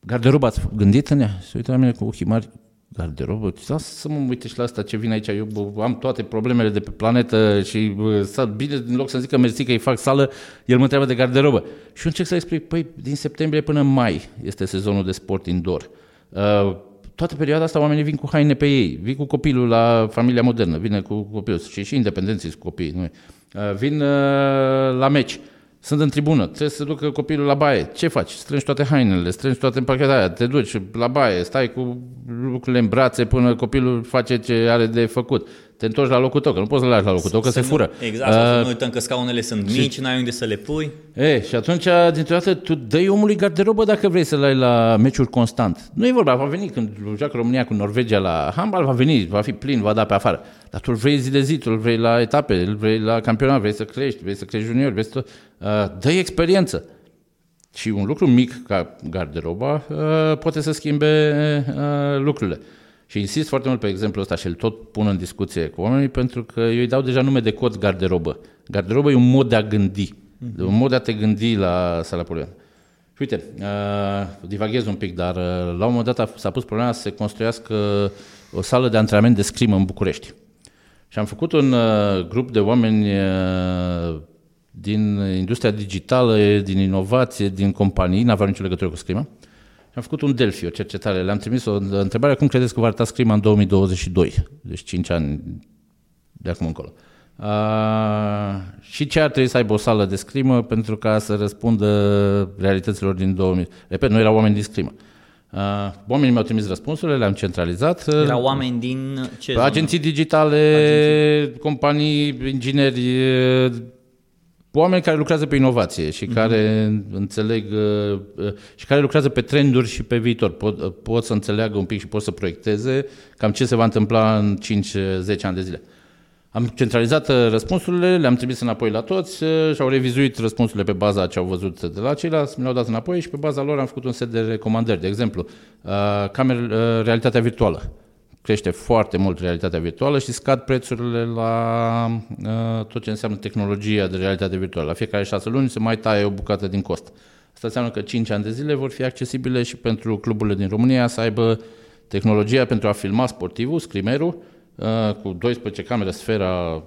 garderoba, ați gândit în ea? Se uită la mine cu ochii mari, garderobă, lasă să mă uite și la asta ce vine aici, eu bă, am toate problemele de pe planetă și bă, bine, în loc să zic că mersi că îi fac sală, el mă întreabă de garderobă. Și eu încerc să explic, păi din septembrie până mai este sezonul de sport indoor. Uh, toată perioada asta oamenii vin cu haine pe ei, vin cu copilul la familia modernă, vine cu copilul și și independenții cu copii, nu uh, vin uh, la meci, sunt în tribună, trebuie să ducă copilul la baie. Ce faci? Strângi toate hainele, strângi toate împachetarea, te duci la baie, stai cu lucrurile în brațe până copilul face ce are de făcut te întorci la locul tău, că nu poți să le lași la locul tău, că se fură. Exact, uh, să nu uităm că scaunele sunt mici, și, n-ai unde să le pui. E, și atunci, dintr-o dată, tu dai omului garderobă dacă vrei să-l ai la meciuri constant. Nu e vorba, va veni când joacă România cu Norvegia la handbal, va veni, va fi plin, va da pe afară. Dar tu îl vrei zi de zi, tu îl vrei la etape, îl vrei la campionat, vrei să crești, vrei să crești junior, vrei să... Uh, dă experiență. Și un lucru mic ca garderoba uh, poate să schimbe uh, lucrurile. Și insist foarte mult pe exemplul ăsta și îl tot pun în discuție cu oamenii pentru că eu îi dau deja nume de cod garderobă. Garderobă e un mod de a gândi, mm-hmm. un mod de a te gândi la sala polivală. Și uite, uh, divaghez un pic, dar uh, la un moment dat s-a pus problema să se construiască o sală de antrenament de scrimă în București. Și am făcut un uh, grup de oameni uh, din industria digitală, din inovație, din companii, n-aveau nicio legătură cu scrimă. Uh, am făcut un Delphi, o cercetare. Le-am trimis o întrebare, cum credeți că va arăta scrima în 2022? Deci 5 ani de acum încolo. Uh, și ce ar trebui să aibă o sală de scrimă pentru ca să răspundă realităților din 2000. Repet, nu erau oameni din scrimă. Uh, oamenii mi-au trimis răspunsurile, le-am centralizat. Erau oameni din ce Agenții digitale, Agenții. companii, ingineri, oameni care lucrează pe inovație și mm-hmm. care înțeleg uh, uh, și care lucrează pe trenduri și pe viitor. Pot, uh, pot să înțeleagă un pic și pot să proiecteze cam ce se va întâmpla în 5-10 ani de zile. Am centralizat răspunsurile, le-am trimis înapoi la toți și au revizuit răspunsurile pe baza ce au văzut de la ceilalți, mi le-au dat înapoi și pe baza lor am făcut un set de recomandări. De exemplu, cameră, realitatea virtuală crește foarte mult realitatea virtuală și scad prețurile la uh, tot ce înseamnă tehnologia de realitate virtuală. La fiecare șase luni se mai taie o bucată din cost. Asta înseamnă că 5 ani de zile vor fi accesibile și pentru cluburile din România să aibă tehnologia pentru a filma sportivul, scrimerul, uh, cu 12 camere, sfera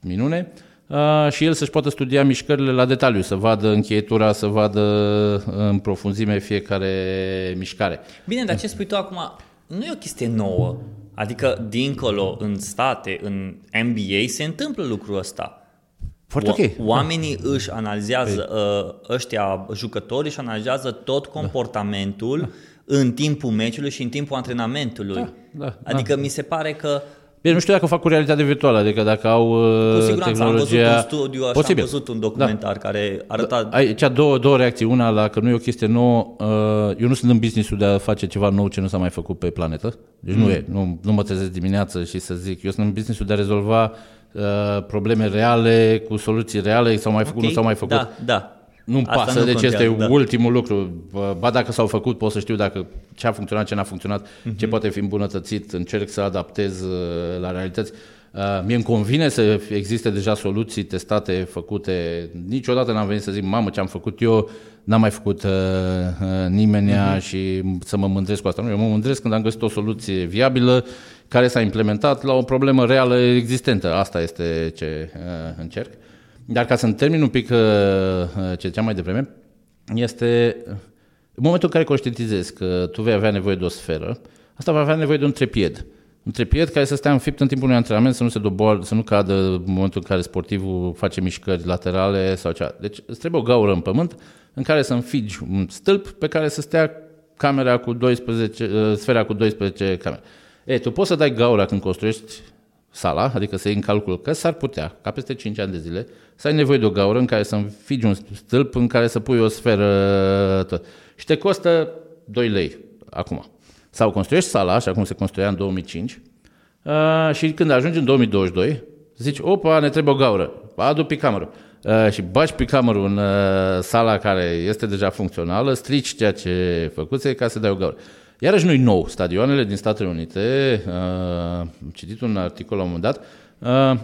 minune, uh, și el să-și poată studia mișcările la detaliu, să vadă încheietura, să vadă în profunzime fiecare mișcare. Bine, dar ce spui tu acum? Nu e o chestie nouă. Adică, dincolo, în state, în NBA, se întâmplă lucrul ăsta. Foarte ok. Oamenii da. își analizează, păi. uh, ăștia jucătorii își analizează tot comportamentul da. în timpul meciului și în timpul antrenamentului. Da, da, adică da. mi se pare că Bine, nu știu dacă fac cu realitate virtuală, adică dacă au Cu siguranță, tehnologia... am văzut un studiu, așa, Posibil. am văzut un documentar da. care arăta... Da. Aici două, două reacții. Una, la că nu e o chestie nouă, uh, eu nu sunt în business-ul de a face ceva nou ce nu s-a mai făcut pe planetă. Deci mm. nu e. Nu, nu mă trezesc dimineață și să zic. Eu sunt în business-ul de a rezolva uh, probleme reale, cu soluții reale, s-au mai făcut, okay. nu s-au mai făcut. Da, da. Nu-mi pasă, nu deci contează, este da. ultimul lucru. Ba dacă s-au făcut, pot să știu dacă ce a funcționat, ce n-a funcționat, uh-huh. ce poate fi îmbunătățit, încerc să adaptez uh, la realități. Uh, mie îmi convine să existe deja soluții testate, făcute. Niciodată n-am venit să zic, mamă, ce am făcut eu, n-am mai făcut uh, uh, nimeni uh-huh. și să mă mândresc cu asta. Nu, eu mă mândresc când am găsit o soluție viabilă care s-a implementat la o problemă reală existentă. Asta este ce uh, încerc. Dar ca să-mi termin un pic uh, uh ce ziceam mai devreme, este în momentul în care conștientizezi că tu vei avea nevoie de o sferă, asta va avea nevoie de un trepied un trepied care să stea înfipt în timpul unui antrenament, să nu se doboară, să nu cadă în momentul în care sportivul face mișcări laterale sau cea. Deci îți trebuie o gaură în pământ în care să înfigi un stâlp pe care să stea camera cu 12, uh, sfera cu 12 camere. E, tu poți să dai gaura când construiești sala, adică să iei în calcul că s-ar putea, ca peste 5 ani de zile, să ai nevoie de o gaură în care să înfigi un stâlp în care să pui o sferă tot. Și te costă 2 lei acum. Sau construiești sala, așa cum se construia în 2005, uh, și când ajungi în 2022, zici, opa, ne trebuie o gaură, adu picamărul. Uh, și bagi picamărul în uh, sala care este deja funcțională, strici ceea ce făcuse ca să dai o gaură. Iarăși nu-i nou. Stadioanele din Statele Unite, uh, am citit un articol la un moment dat, uh,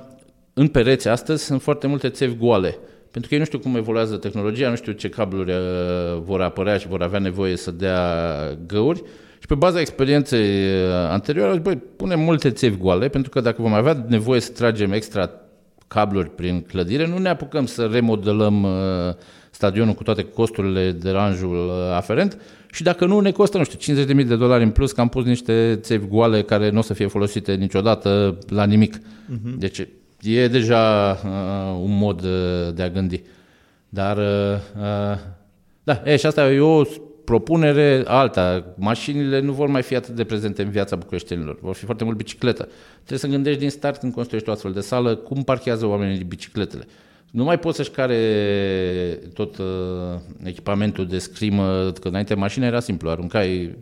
în pereți astăzi sunt foarte multe țevi goale. Pentru că ei nu știu cum evoluează tehnologia, nu știu ce cabluri uh, vor apărea și vor avea nevoie să dea găuri și pe baza experienței uh, anterioare, băi, punem multe țevi goale, pentru că dacă vom avea nevoie să tragem extra cabluri prin clădire, nu ne apucăm să remodelăm uh, stadionul cu toate costurile, deranjul uh, aferent și dacă nu, ne costă, nu știu, 50.000 de dolari în plus că am pus niște țevi goale care nu o să fie folosite niciodată la nimic. Uh-huh. Deci e deja uh, un mod de a gândi. Dar, uh, da, e, și asta e o propunere alta. Mașinile nu vor mai fi atât de prezente în viața bucureștenilor. Vor fi foarte mult bicicletă. Trebuie să gândești din start când construiești o astfel de sală cum parchează oamenii bicicletele. Nu mai poți să-și care tot uh, echipamentul de scrimă, că înainte mașina era simplu, aruncai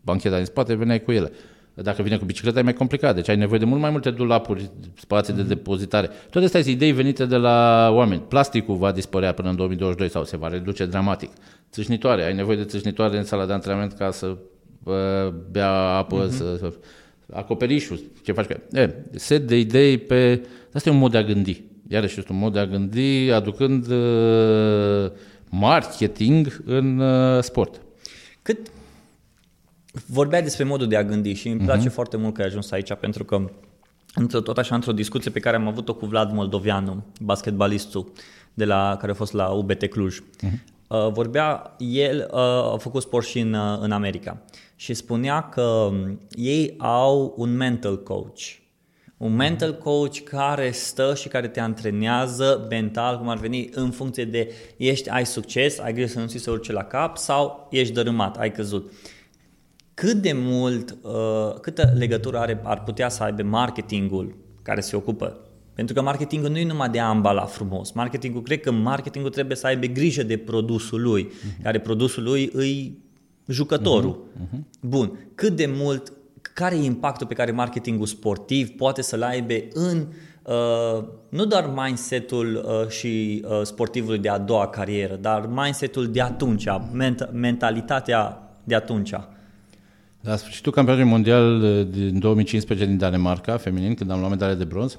bancheta din spate, veneai cu ele. Dacă vine cu bicicleta e mai complicat, deci ai nevoie de mult mai multe dulapuri, spații de mhm. depozitare. Toate astea sunt idei venite de la oameni. Plasticul va dispărea până în 2022 sau se va reduce dramatic. Țâșnitoare, ai nevoie de țâșnitoare în sala de antrenament ca să uh, bea apă, uh-huh. să, să acoperișul, ce faci cu e, set de idei pe... Asta e un mod de a gândi. Iarăși este un mod de a gândi aducând uh, marketing în uh, sport. Cât vorbea despre modul de a gândi și îmi place uh-huh. foarte mult că ai ajuns aici pentru că tot așa într-o discuție pe care am avut-o cu Vlad Moldovianu, basketbalistul de la, care a fost la UBT Cluj. Uh-huh. Uh, vorbea, el uh, a făcut sport și în, uh, în America și spunea că um, ei au un mental coach. Un mental coach care stă și care te antrenează mental, cum ar veni, în funcție de ești, ai succes, ai grijă să nu ți se urce la cap sau ești dărâmat, ai căzut. Cât de mult, uh, câtă legătură are, ar putea să aibă marketingul care se ocupă pentru că marketingul nu e numai de a ambala frumos. Marketingul, cred că marketingul trebuie să aibă grijă de produsul lui, uh-huh. care produsul lui îi jucătorul. Uh-huh. Uh-huh. Bun. Cât de mult, care e impactul pe care marketingul sportiv poate să-l aibă în uh, nu doar mindset-ul uh, și uh, sportivului de a doua carieră, dar mindset-ul de atunci, ment- mentalitatea de atunci. La sfârșitul campionatului mondial uh, din 2015 din Danemarca, feminin, când am luat medalie de bronz,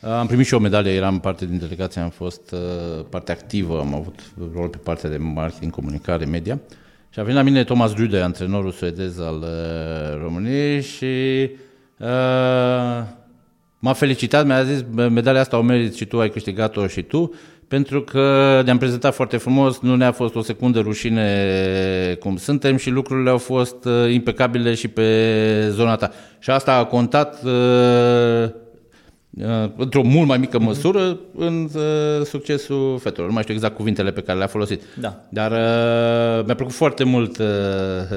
am primit și o medalie, eram parte din delegație, am fost uh, parte activă, am avut rol pe partea de marketing, comunicare, media. Și a venit la mine Thomas Rude, antrenorul suedez al uh, României și uh, m-a felicitat, mi-a zis, medalia asta o meriți și tu, ai câștigat-o și tu, pentru că ne-am prezentat foarte frumos, nu ne-a fost o secundă rușine cum suntem și lucrurile au fost uh, impecabile și pe zona ta. Și asta a contat uh, Uh, într-o mult mai mică măsură uh-huh. în uh, succesul fetelor. Nu mai știu exact cuvintele pe care le-a folosit. Da. Dar uh, mi-a plăcut foarte mult uh,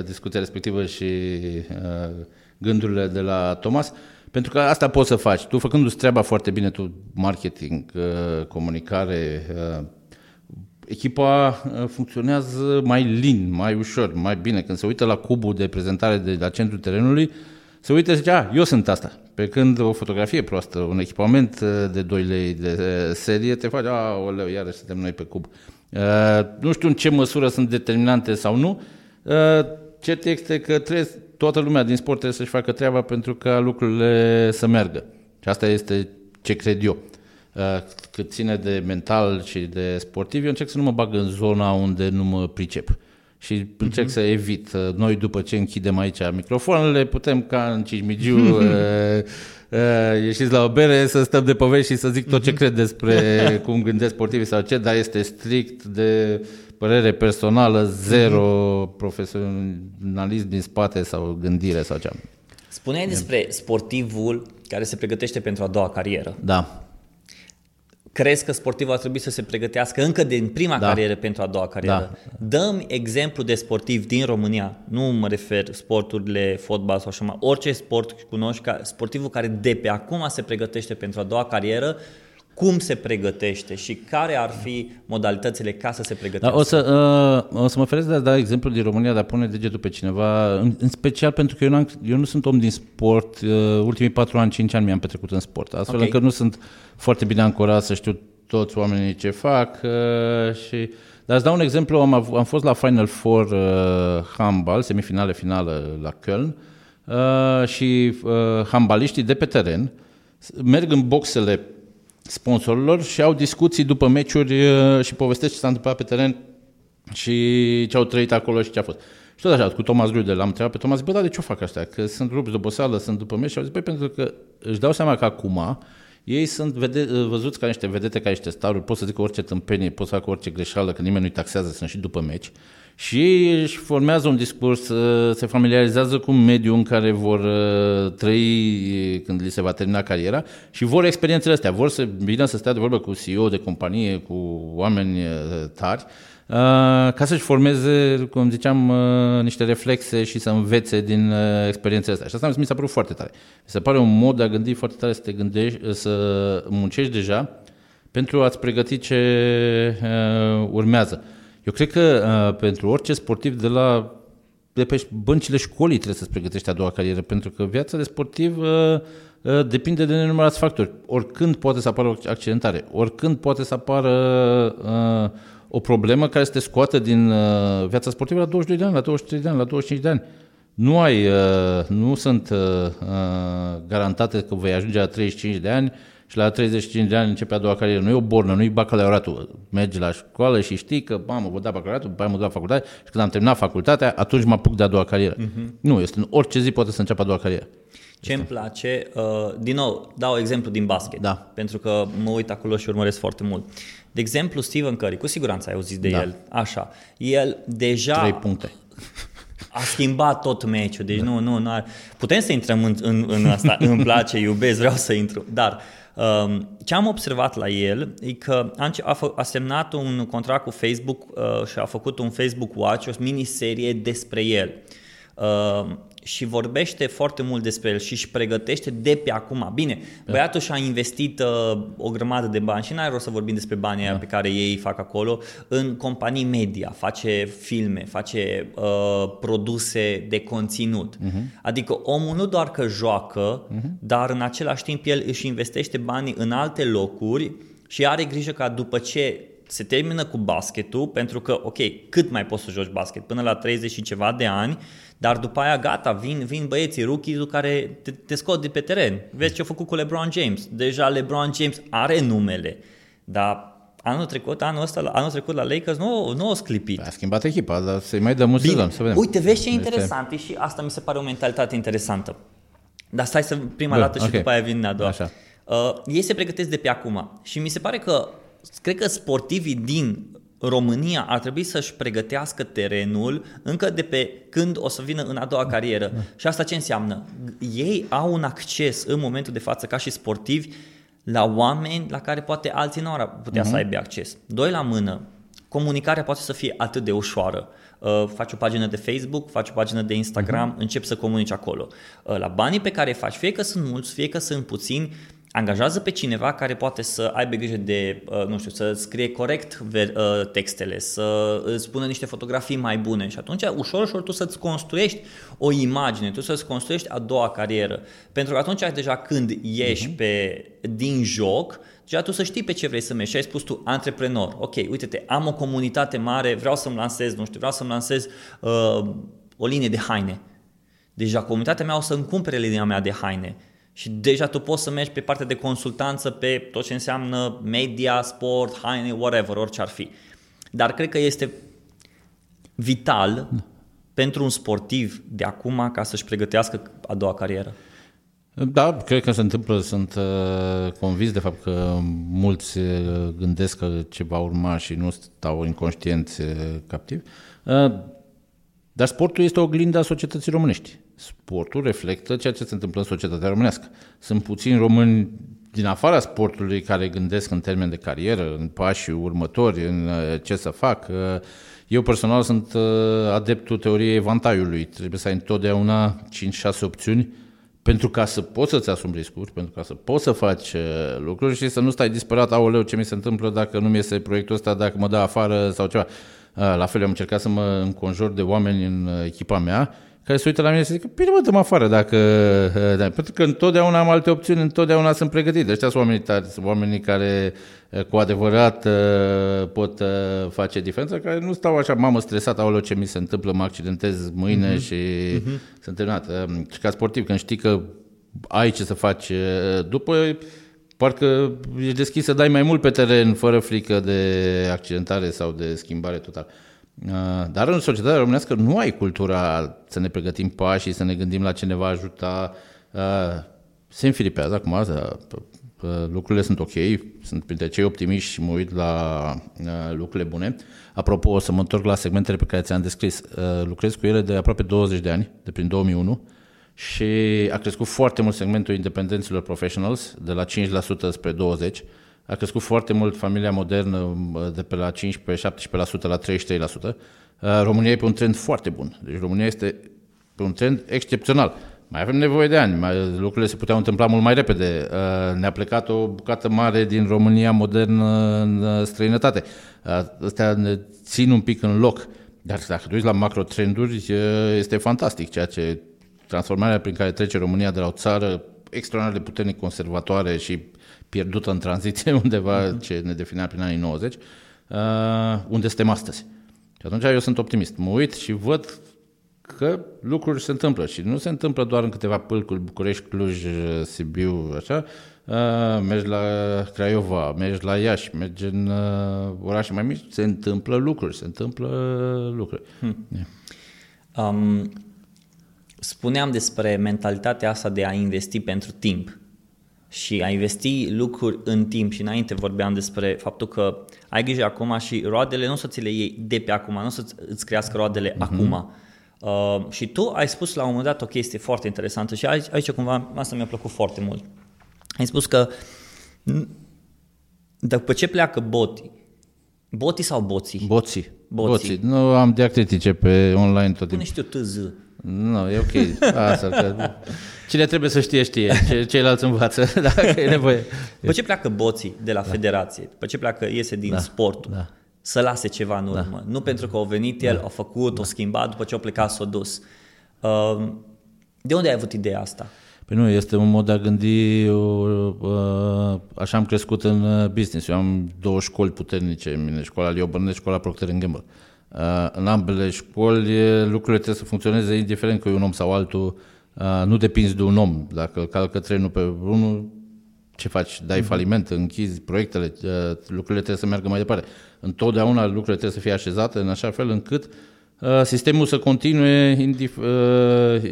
discuția respectivă și uh, gândurile de la Thomas, pentru că asta poți să faci. Tu făcându-ți treaba foarte bine, tu marketing, uh, comunicare, uh, echipa uh, funcționează mai lin, mai ușor, mai bine. Când se uită la cubul de prezentare de la centrul terenului, se uită și zice, a, eu sunt asta. Pe când o fotografie proastă, un echipament uh, de 2 lei de uh, serie, te face, a, oleu, iarăși suntem noi pe cub. Uh, nu știu în ce măsură sunt determinante sau nu. Uh, cert este că trebuie, toată lumea din sport trebuie să-și facă treaba pentru ca lucrurile să meargă. Și asta este ce cred eu. Uh, cât ține de mental și de sportiv, eu încerc să nu mă bag în zona unde nu mă pricep. Și încerc uh-huh. să evit. Uh, noi, după ce închidem aici microfoanele, putem ca în Cismigiu [LAUGHS] uh, uh, ieșiți la o bere să stăm de povești și să zic tot ce uh-huh. cred despre [LAUGHS] cum gândesc sportivii sau ce, dar este strict de părere personală, zero uh-huh. profesionalism din spate sau gândire sau cea. Spuneai despre sportivul care se pregătește pentru a doua carieră. Da. Crezi că sportivul ar trebui să se pregătească încă din prima da. carieră pentru a doua carieră? Da. Dăm exemplu de sportiv din România, nu mă refer sporturile, fotbal sau așa mai, orice sport cunoști, ca sportivul care de pe acum se pregătește pentru a doua carieră cum se pregătește și care ar fi modalitățile ca să se pregătească? Da, o, să, uh, o să mă feresc de a da exemplu din România, de a pune degetul pe cineva, în, în special pentru că eu, am eu nu sunt om din sport, uh, ultimii 4 ani, 5 ani mi-am petrecut în sport, astfel okay. încât nu sunt foarte bine ancorat să știu toți oamenii ce fac uh, și... Dar îți dau un exemplu, am, av- am fost la Final Four uh, handball, semifinale, finală la Köln uh, și uh, handbaliștii de pe teren merg în boxele sponsorilor și au discuții după meciuri uh, și povestesc ce s-a întâmplat pe teren și ce au trăit acolo și ce a fost. Și tot așa, cu Thomas Rudel l-am întrebat pe Thomas, bă, dar de ce o fac asta? Că sunt rupți de oboseală, sunt după meci și au zis, băi, pentru că își dau seama că acum ei sunt vede- văzuți ca niște vedete, ca niște staruri, pot să zică orice tâmpenie, pot să facă orice greșeală, că nimeni nu-i taxează, sunt și după meci. Și își formează un discurs, uh, se familiarizează cu un mediu în care vor uh, trăi când li se va termina cariera și vor experiențele astea, vor să vină să stea de vorbă cu CEO de companie, cu oameni uh, tari, ca să-și formeze, cum ziceam, niște reflexe și să învețe din experiențele astea. Și asta mi s-a părut foarte tare. Mi se pare un mod de a gândi foarte tare să te gândești, să muncești deja pentru a-ți pregăti ce urmează. Eu cred că uh, pentru orice sportiv de la de pe băncile școlii trebuie să-ți pregătești a doua carieră, pentru că viața de sportiv uh, uh, depinde de nenumărați factori. Oricând poate să apară o accidentare, oricând poate să apară uh, o problemă care să te scoată din uh, viața sportivă la 22 de ani, la 23 de ani, la 25 de ani. Nu ai, uh, nu sunt uh, uh, garantate că vei ajunge la 35 de ani și la 35 de ani începe a doua carieră. Nu e o bornă, nu e bacalaureatul. Mergi la școală și știi că, mamă, vă da bacalaureatul, după aia mă la facultate și când am terminat facultatea, atunci mă apuc de a doua carieră. Uh-huh. Nu, este în orice zi poate să înceapă a doua carieră. Ce îmi place, uh, din nou, dau exemplu din basket, da. pentru că mă uit acolo și urmăresc foarte mult. De exemplu, Stephen Curry, cu siguranță ai auzit de da. el, așa, el deja... Trei puncte. [LAUGHS] A schimbat tot meciul, deci da. nu, nu, nu are... Putem să intrăm în, în, în asta, îmi place, [LAUGHS] iubesc, vreau să intru, dar uh, Um, ce am observat la el e că a semnat un contract cu Facebook uh, și a făcut un Facebook Watch, o miniserie despre el. Um, și vorbește foarte mult despre el și își pregătește de pe acum. Bine, da. băiatul și-a investit uh, o grămadă de bani și n-ai rost să vorbim despre banii da. pe care ei fac acolo în companii media, face filme, face uh, produse de conținut. Uh-huh. Adică omul nu doar că joacă, uh-huh. dar în același timp el își investește banii în alte locuri și are grijă ca după ce se termină cu basketul, pentru că, ok, cât mai poți să joci basket? Până la 30 și ceva de ani, dar după aia gata, vin, vin băieții rookies care te, te scot de pe teren. Vezi ce a făcut cu LeBron James. Deja LeBron James are numele, dar anul trecut, anul ăsta, anul trecut la Lakers nu, nu o sclipit. A schimbat echipa, dar să-i mai dăm un sezon, să vedem. Uite, vezi ce interesant este... și asta mi se pare o mentalitate interesantă. Dar stai să prima Bun, dată okay. și după aia vin a doua. Așa. Uh, ei se pregătesc de pe acum și mi se pare că cred că sportivii din România ar trebui să-și pregătească terenul încă de pe când o să vină în a doua carieră. Și asta ce înseamnă? Ei au un acces în momentul de față ca și sportivi la oameni la care poate alții nu ar putea uh-huh. să mhm. aibă acces. Doi la mână, comunicarea poate să fie atât de ușoară. Uh, faci o pagină de Facebook, faci o pagină de Instagram, uh-huh. începi să comunici acolo. Uh, la banii pe care îi faci, fie că sunt mulți, fie că sunt puțini, angajează pe cineva care poate să aibă grijă de, uh, nu știu, să scrie corect uh, textele, să îți pună niște fotografii mai bune și atunci ușor, ușor tu să-ți construiești o imagine, tu să-ți construiești a doua carieră. Pentru că atunci deja când ieși uh-huh. pe, din joc, deja tu să știi pe ce vrei să mergi și ai spus tu antreprenor, ok, uite-te, am o comunitate mare, vreau să-mi lansez, nu știu, vreau să-mi lansez uh, o linie de haine. Deja comunitatea mea o să-mi cumpere linia mea de haine Și deja tu poți să mergi pe partea de consultanță pe tot ce înseamnă media, sport, haine, whatever, orice ar fi. Dar cred că este vital da. pentru un sportiv de acum ca să-și pregătească a doua carieră. Da, cred că se întâmplă, sunt uh, convins de fapt că mulți uh, gândesc că ce va urma și nu stau inconștienți uh, captivi. Uh, dar sportul este oglinda societății românești. Sportul reflectă ceea ce se întâmplă în societatea românească. Sunt puțini români din afara sportului care gândesc în termen de carieră, în pașii următori, în uh, ce să fac. Uh, eu personal sunt uh, adeptul teoriei vantaiului. Trebuie să ai întotdeauna 5-6 opțiuni pentru ca să poți să-ți asumi riscuri, pentru ca să poți să faci lucruri și să nu stai disperat, aoleu, ce mi se întâmplă dacă nu mi este proiectul ăsta, dacă mă dă afară sau ceva. La fel, am încercat să mă înconjur de oameni în echipa mea care se uită la mine și zic, bine mă, dă afară dacă... Eh, da. Pentru că întotdeauna am alte opțiuni, întotdeauna sunt pregătit. Ăștia sunt oamenii, tari, sunt oamenii care eh, cu adevărat eh, pot face diferența, care nu stau așa, mamă, stresat, aoleu, ce mi se întâmplă, mă accidentez mâine uh-huh. și uh-huh. sunt terminat. Și ca sportiv, când știi că ai ce să faci după, parcă ești deschis să dai mai mult pe teren, fără frică de accidentare sau de schimbare totală. Uh, dar în societatea românească nu ai cultura să ne pregătim pașii, să ne gândim la ce ne va ajuta. Uh, se înfilipează acum, uh, lucrurile sunt ok, sunt printre cei optimiști și mă uit la lucrurile bune. Apropo, o să mă întorc la segmentele pe care ți-am descris. Lucrez cu ele de aproape 20 de ani, de prin 2001 și a crescut foarte mult segmentul independenților professionals, de la 5% spre 20%. A crescut foarte mult familia modernă de pe la 15-17% la 33%. România e pe un trend foarte bun. Deci România este pe un trend excepțional. Mai avem nevoie de ani, mai, lucrurile se puteau întâmpla mult mai repede. Ne-a plecat o bucată mare din România modernă în străinătate. Astea ne țin un pic în loc. Dar dacă te uiți la macro-trenduri, este fantastic ceea ce transformarea prin care trece România de la o țară extraordinar de puternic conservatoare și pierdută în tranziție [LAUGHS] undeva, uh-huh. ce ne definea prin anii 90, uh, unde suntem astăzi. Și atunci eu sunt optimist. Mă uit și văd că lucruri se întâmplă și nu se întâmplă doar în câteva pâlcuri, București, Cluj, Sibiu, așa, uh, mergi la Craiova, mergi la Iași, mergi în uh, orașe mai mici, se întâmplă lucruri, se întâmplă lucruri. Hmm. Yeah. Um, spuneam despre mentalitatea asta de a investi pentru timp și a investi lucruri în timp și înainte vorbeam despre faptul că ai grijă acum și roadele nu o să ți le iei de pe acum, nu o să îți crească roadele uh-huh. acum. Uh, și tu ai spus la un moment dat o chestie foarte interesantă și aici, aici cumva asta mi-a plăcut foarte mult. Ai spus că după ce pleacă botii, botii sau boții? Boții. Boții. boții. Nu am diacritice pe online tot timpul. Pune știu TZ. Nu, e ok. Asta, că cine trebuie să știe, știe. Ce, ceilalți învață, [LAUGHS] dacă e nevoie. După ce pleacă boții de la da. federație, după ce pleacă, iese din da. sport, da. să lase ceva în da. urmă. Da. Nu pentru că au venit el, da. a făcut, da. a schimbat, după ce au plecat, s-a dus. Uh, de unde ai avut ideea asta? Păi nu, este un mod de a gândi, uh, așa am crescut în uh, business. Eu am două școli puternice, mine, școala Leo Burnett, școala Procter Gamble. Uh, în ambele școli lucrurile trebuie să funcționeze indiferent că e un om sau altul, uh, nu depinzi de un om. Dacă calcă trenul pe unul, ce faci? Dai mhm. faliment, închizi proiectele, uh, lucrurile trebuie să meargă mai departe. Întotdeauna lucrurile trebuie să fie așezate în așa fel încât sistemul să continue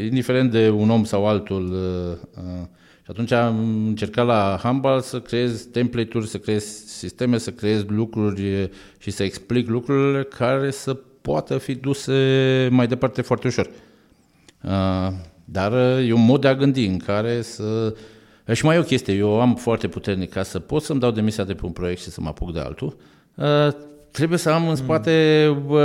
indiferent de un om sau altul și atunci am încercat la Humble să creez template-uri, să creez sisteme, să creez lucruri și să explic lucrurile care să poată fi duse mai departe foarte ușor. Dar e un mod de a gândi în care să... Și mai e o chestie, eu am foarte puternic ca să pot să-mi dau demisia de pe un proiect și să mă apuc de altul, trebuie să am în spate uh,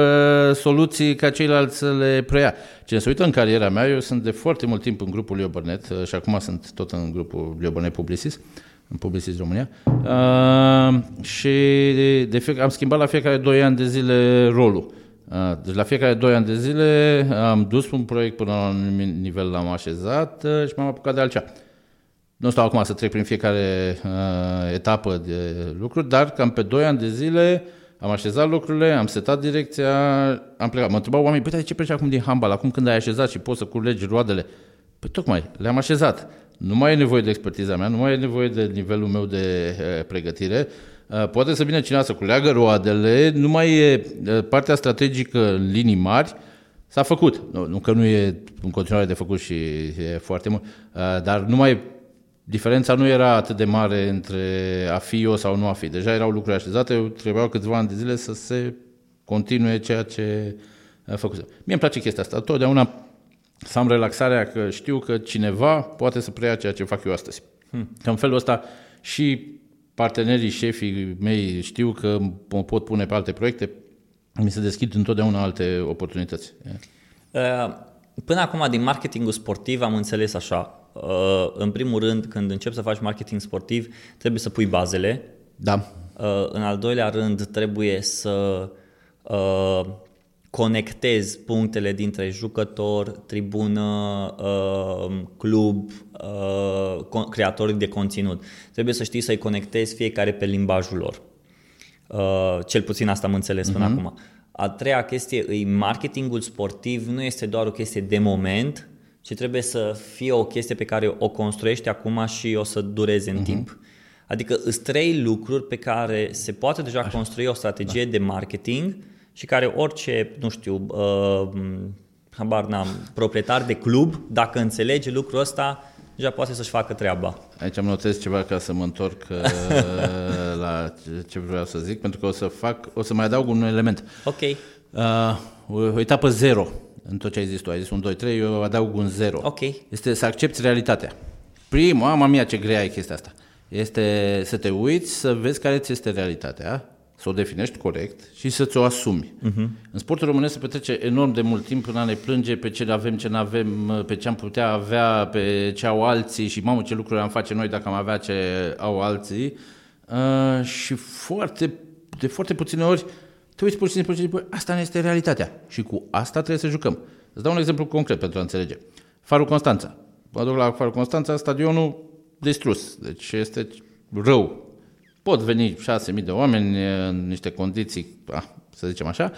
soluții ca ceilalți să le preia. Cine se uită în cariera mea, eu sunt de foarte mult timp în grupul Leo Burnett uh, și acum sunt tot în grupul Leo Burnett Publicis, în Publicis România. Uh, și de, de fie, am schimbat la fiecare 2 ani de zile rolul. Uh, deci la fiecare 2 ani de zile am dus un proiect până la un nivel l-am așezat uh, și m-am apucat de altceva. Nu stau acum să trec prin fiecare uh, etapă de lucruri, dar cam pe 2 ani de zile uh, am așezat lucrurile, am setat direcția, am plecat. Mă întrebau oamenii, păi de ce pleci acum din handbal, acum când ai așezat și poți să culegi roadele? Păi tocmai, le-am așezat. Nu mai e nevoie de expertiza mea, nu mai e nevoie de nivelul meu de uh, pregătire. Uh, poate să vină cineva să culeagă roadele, nu mai e uh, partea strategică în linii mari, s-a făcut. Nu, nu că nu e în continuare de făcut și e foarte mult, uh, dar nu mai diferența nu era atât de mare între a fi eu sau nu a fi. Deja erau lucruri așezate, trebuiau câțiva ani de zile să se continue ceea ce a făcut. Mie îmi place chestia asta. Totdeauna să am relaxarea că știu că cineva poate să preia ceea ce fac eu astăzi. Hmm. Că în felul ăsta și partenerii, șefii mei știu că mă pot pune pe alte proiecte, mi se deschid întotdeauna alte oportunități. Uh, până acum, din marketingul sportiv, am înțeles așa. Uh, în primul rând, când începi să faci marketing sportiv, trebuie să pui bazele. Da. Uh, în al doilea rând, trebuie să conectezi punctele dintre jucător, tribună, uh, club, uh, creatorii de conținut. Trebuie să știi să-i conectezi fiecare pe limbajul lor. Uh, cel puțin asta am înțeles până uh-huh. acum. A treia chestie, îi marketingul sportiv nu este doar o chestie de moment, ci trebuie să fie o chestie pe care o construiești acum și o să dureze în uh-huh. timp. Adică sunt trei lucruri pe care se poate deja Așa. construi o strategie da. de marketing și care orice, nu știu, uh, habar n-am, proprietar de club, dacă înțelege lucrul ăsta, deja poate să-și facă treaba. Aici am notez ceva ca să mă întorc uh, [LAUGHS] la ce vreau să zic, pentru că o să fac, o să mai adaug un element. Ok. Uh, o, o etapă zero în tot ce ai zis tu. Ai zis un 2, 3, eu adaug un zero. Ok. Este să accepti realitatea. Prima, mama mia ce grea e chestia asta. Este să te uiți, să vezi care ți este realitatea să o definești corect și să ți-o asumi. Uh-huh. În sportul românesc se petrece enorm de mult timp până a ne plânge pe ce avem, ce nu avem, pe ce am putea avea, pe ce au alții și mamă ce lucruri am face noi dacă am avea ce au alții. Uh, și foarte, de foarte puține ori te uiți pur și simplu și zici, asta nu este realitatea și cu asta trebuie să jucăm. Îți dau un exemplu concret pentru a înțelege. Farul Constanța. Mă duc la Farul Constanța, stadionul distrus, deci este rău, Pot veni 6.000 de oameni în niște condiții, să zicem așa,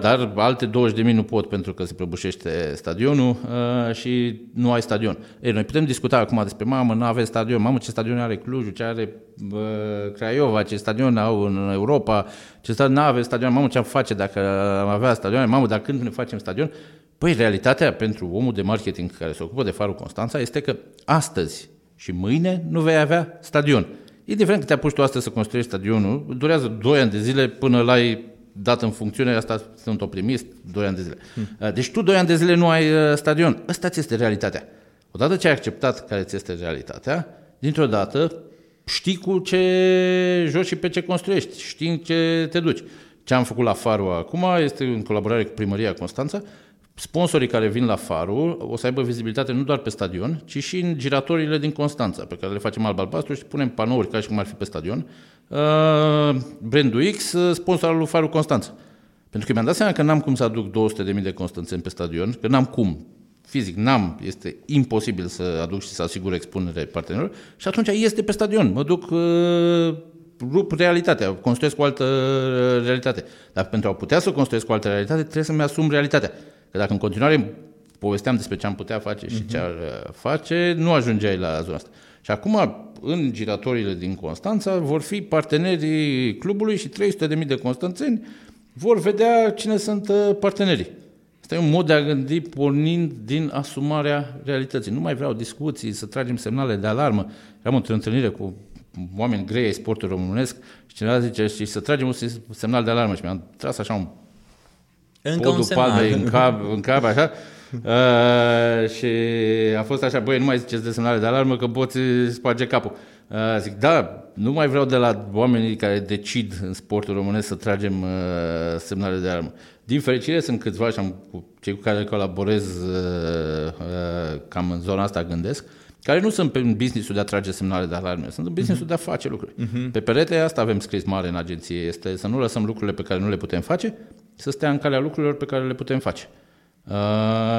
dar alte 20.000 nu pot pentru că se prăbușește stadionul și nu ai stadion. Ei, noi putem discuta acum despre, mamă, nu avem stadion, mamă, ce stadion are Clujul, ce are Craiova, ce stadion au în Europa, ce stadion, nu avem stadion, mamă, ce am face dacă am avea stadion, mamă, dar când ne facem stadion? Păi, realitatea pentru omul de marketing care se ocupă de Farul Constanța este că astăzi și mâine nu vei avea stadion. Indiferent că te apuci tu astăzi să construiești stadionul, durează 2 ani de zile până l-ai dat în funcțiune, asta sunt optimist, 2 ani de zile. Hmm. Deci tu 2 ani de zile nu ai uh, stadion. Asta ți este realitatea. Odată ce ai acceptat care ți este realitatea, dintr-o dată știi cu ce joci și pe ce construiești, știi în ce te duci. Ce am făcut la Faru acum este în colaborare cu Primăria Constanța, sponsorii care vin la Farul o să aibă vizibilitate nu doar pe stadion, ci și în giratorile din Constanța, pe care le facem alb-albastru și punem panouri ca și cum ar fi pe stadion. Uh, brandul X, uh, sponsor al lui Farul Constanța. Pentru că mi-am dat seama că n-am cum să aduc 200.000 de constanțeni pe stadion, că n-am cum. Fizic, n-am, este imposibil să aduc și să asigur expunere partenerilor și atunci este pe stadion. Mă duc uh, rup realitatea, construiesc o altă uh, realitate. Dar pentru a putea să construiesc o altă realitate, trebuie să-mi asum realitatea. Că dacă în continuare povesteam despre ce am putea face și uh-huh. ce ar uh, face, nu ajungeai la zona asta. Și acum, în giratorile din Constanța, vor fi partenerii clubului și 300.000 de constanțeni vor vedea cine sunt uh, partenerii. Asta e un mod de a gândi pornind din asumarea realității. Nu mai vreau discuții, să tragem semnale de alarmă. Am într-o întâlnire cu oameni grei ai sportului românesc și cineva zice și să tragem un semnal de alarmă și mi-am tras așa un încă un semnal. în cap, în cap așa. [LAUGHS] Uh, și a fost așa, băi, nu mai ziceți de semnale de alarmă că poți sparge capul. Uh, zic, da, nu mai vreau de la oamenii care decid în sportul românesc să tragem uh, semnale de alarmă. Din fericire sunt câțiva și am, cu cei cu care colaborez uh, uh, cam în zona asta gândesc, care nu sunt pe business-ul de a trage semnale de alarme, sunt în business-ul uh-huh. de a face lucruri. Uh-huh. Pe perete asta avem scris mare în agenție, este să nu lăsăm lucrurile pe care nu le putem face, să stea în calea lucrurilor pe care le putem face. Uh,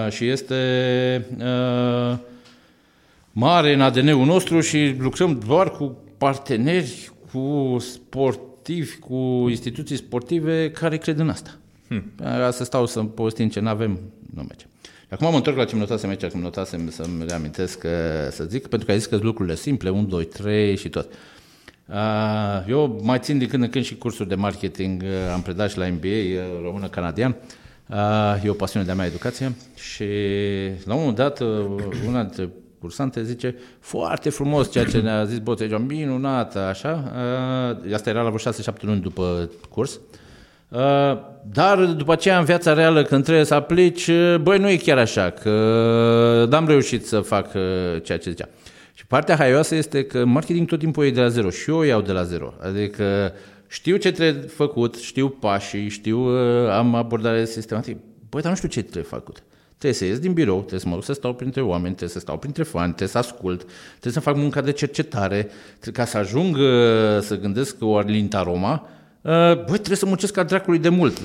și este uh, mare în ADN-ul nostru și lucrăm doar cu parteneri, cu sportivi, cu instituții sportive care cred în asta. Hmm. Să stau să povestim ce nu avem, nu merge. Acum mă întorc la ce notasem aici, cum notasem să-mi reamintesc, să zic, pentru că ai zis că lucrurile simple, 1, 2, 3 și tot. Eu mai țin din când în când și cursuri de marketing, am predat și la MBA română-canadian. E o pasiune de-a mea educație și la un moment dat una dintre cursante zice foarte frumos ceea ce ne-a zis Boțe, minunată, așa. Asta era la vreo 6-7 luni după curs. Dar după aceea în viața reală când trebuie să aplici, băi, nu e chiar așa, că n-am reușit să fac ceea ce zicea. Și partea haioasă este că marketing tot timpul e de la zero și eu iau de la zero. Adică știu ce trebuie făcut, știu pașii, știu, am abordare sistematică. Băi, dar nu știu ce trebuie făcut. Trebuie să ies din birou, trebuie să mă duc să stau printre oameni, trebuie să stau printre fani, trebuie să ascult, trebuie să fac munca de cercetare, ca să ajung să gândesc o Arlinta Roma, băi, trebuie să muncesc ca dracului de mult.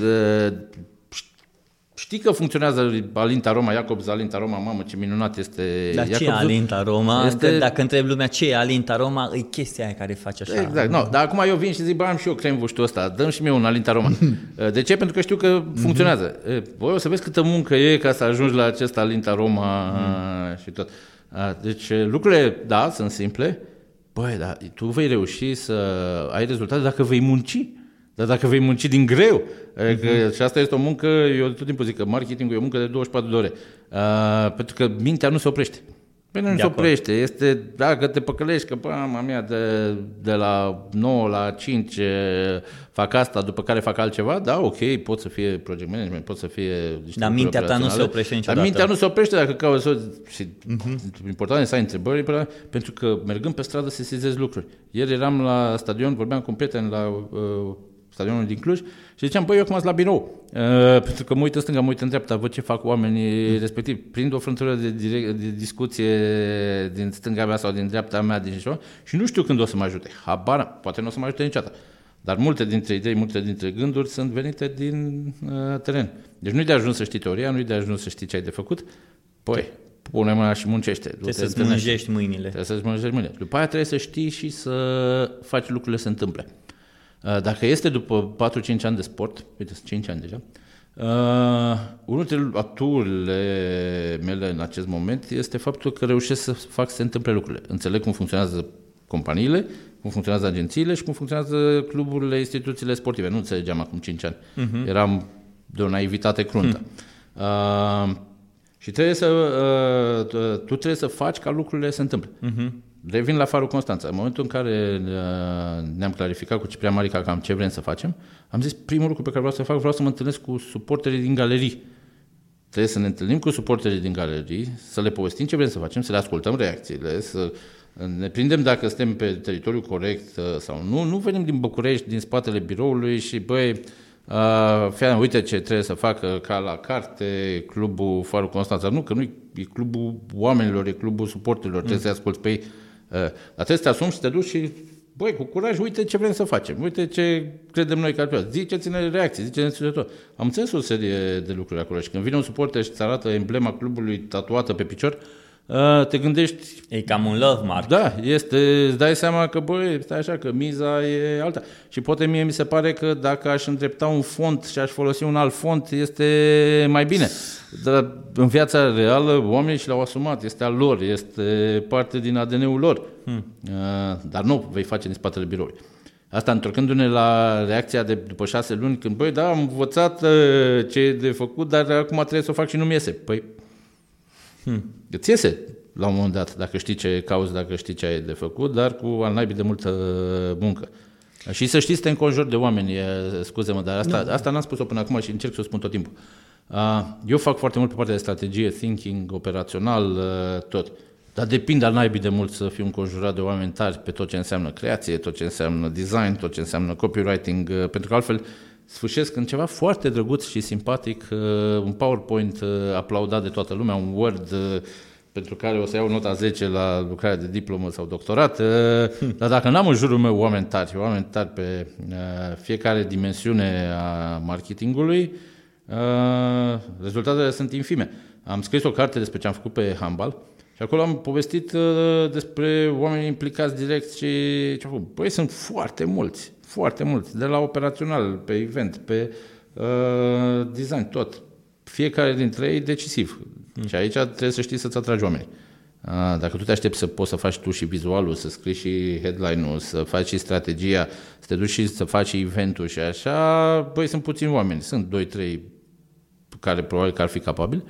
Știi că funcționează Alinta Roma, Iacob Alinta Roma, mamă ce minunat este Dar ce e Alinta Roma? Este... Dacă întreb lumea ce e Alinta Roma, e chestia aia care face așa. Exact, no, dar acum eu vin și zic, bă, am și eu cremvuștul ăsta, dăm și mie un Alinta Roma. [LAUGHS] De ce? Pentru că știu că funcționează. Voi o să vezi câtă muncă e ca să ajungi la acest Alinta Roma mm. și tot. Deci lucrurile, da, sunt simple, Băi, dar tu vei reuși să ai rezultate dacă vei munci. Dar dacă vei munci din greu, uh-huh. și asta este o muncă, eu tot timpul zic că marketingul e o muncă de 24 de ore, uh, pentru că mintea nu se oprește. Păi nu se oprește, este, dacă te păcălești că, bă, mama mea, de, de la 9 la 5 fac asta, după care fac altceva, da, ok, pot să fie project management, pot să fie Dar mintea ta nu se oprește niciodată. Dar mintea nu se oprește dacă cauți și uh-huh. important să ai întrebări, pentru că mergând pe stradă se sizezi lucruri. Ieri eram la stadion, vorbeam cu un prieten la uh, stadionul din Cluj și ziceam, băi, eu acum la birou, uh, pentru că mă uit în stânga, mă uit în dreapta, văd ce fac oamenii mm. respectiv. Prind o frântură de, direct, de discuție din stânga mea sau din dreapta mea din ceva, și nu știu când o să mă ajute. Habar, poate nu o să mă ajute niciodată. Dar multe dintre idei, multe dintre gânduri sunt venite din uh, teren. Deci nu-i de ajuns să știi teoria, nu-i de ajuns să știi ce ai de făcut. Păi, pune mâna și muncește. Trebuie să-ți mânjești mâinile. Trebuie să-ți mânjești mâinile. După aia trebuie să știi și să faci lucrurile să întâmple. Uh, dacă este după 4-5 ani de sport, uite, 5 ani deja, uh, unul dintre aturile mele în acest moment este faptul că reușesc să fac să se întâmple lucrurile. Înțeleg cum funcționează companiile, cum funcționează agențiile și cum funcționează cluburile, instituțiile sportive. Nu înțelegeam acum 5 ani. Uh-huh. Eram de o naivitate cruntă. Uh-huh. Uh, și trebuie să, uh, tu trebuie să faci ca lucrurile să se întâmple. Uh-huh. Revin la Farul Constanța. În momentul în care uh, ne-am clarificat cu Ciprian Marica cam ce vrem să facem, am zis primul lucru pe care vreau să fac, vreau să mă întâlnesc cu suporterii din galerii. Trebuie să ne întâlnim cu suporterii din galerii, să le povestim ce vrem să facem, să le ascultăm reacțiile, să ne prindem dacă suntem pe teritoriul corect uh, sau nu. Nu venim din București, din spatele biroului și, băi, Uh, Fian, uite ce trebuie să facă ca la carte clubul Farul Constanța. Nu, că nu e clubul oamenilor, e clubul suporterilor, mm. trebuie să asculți pe ei. Uh, dar trebuie să te asumi și să te duci și băi, cu curaj, uite ce vrem să facem, uite ce credem noi că ar putea. Ziceți-ne reacții, ziceți-ne tot. Am înțeles o serie de lucruri acolo și când vine un suporter și îți arată emblema clubului tatuată pe picior, Uh, te gândești... E cam un love mark. Da, este, îți dai seama că, băi, stai așa, că miza e alta. Și poate mie mi se pare că dacă aș îndrepta un font și aș folosi un alt font, este mai bine. Dar în viața reală, oamenii și l-au asumat, este al lor, este parte din ADN-ul lor. Hmm. Uh, dar nu vei face din spatele biroului. Asta întorcându-ne la reacția de după șase luni, când, băi, da, am învățat uh, ce e de făcut, dar acum trebuie să o fac și nu-mi iese. Păi, Hmm. Îți iese la un moment dat, dacă știi ce cauți, dacă știi ce ai de făcut, dar cu al naibii de multă muncă. Și să știți să te înconjori de oameni, scuze-mă, dar asta, nu. asta n-am spus-o până acum și încerc să o spun tot timpul. Eu fac foarte mult pe partea de strategie, thinking, operațional, tot. Dar depinde al naibii de mult să fiu înconjurat de oameni tari pe tot ce înseamnă creație, tot ce înseamnă design, tot ce înseamnă copywriting, pentru că altfel sfârșesc în ceva foarte drăguț și simpatic, uh, un PowerPoint uh, aplaudat de toată lumea, un Word uh, pentru care o să iau nota 10 la lucrarea de diplomă sau doctorat, hmm. [LAUGHS] dar dacă n-am în jurul meu oameni tari, oameni tari pe fiecare dimensiune a marketingului, rezultatele sunt infime. Am scris o carte despre ce am făcut pe handball și acolo am povestit despre oameni implicați direct și ce am făcut. Băi, sunt foarte mulți foarte mulți, de la operațional, pe event, pe uh, design, tot. fiecare dintre ei decisiv. Mm. Și aici trebuie să știi să-ți atragi oamenii. Dacă tu te aștepți să poți să faci tu și vizualul, să scrii și headline-ul, să faci și strategia, să te duci și să faci și event-ul și așa, băi, sunt puțini oameni. Sunt 2-3 care probabil că ar fi capabili,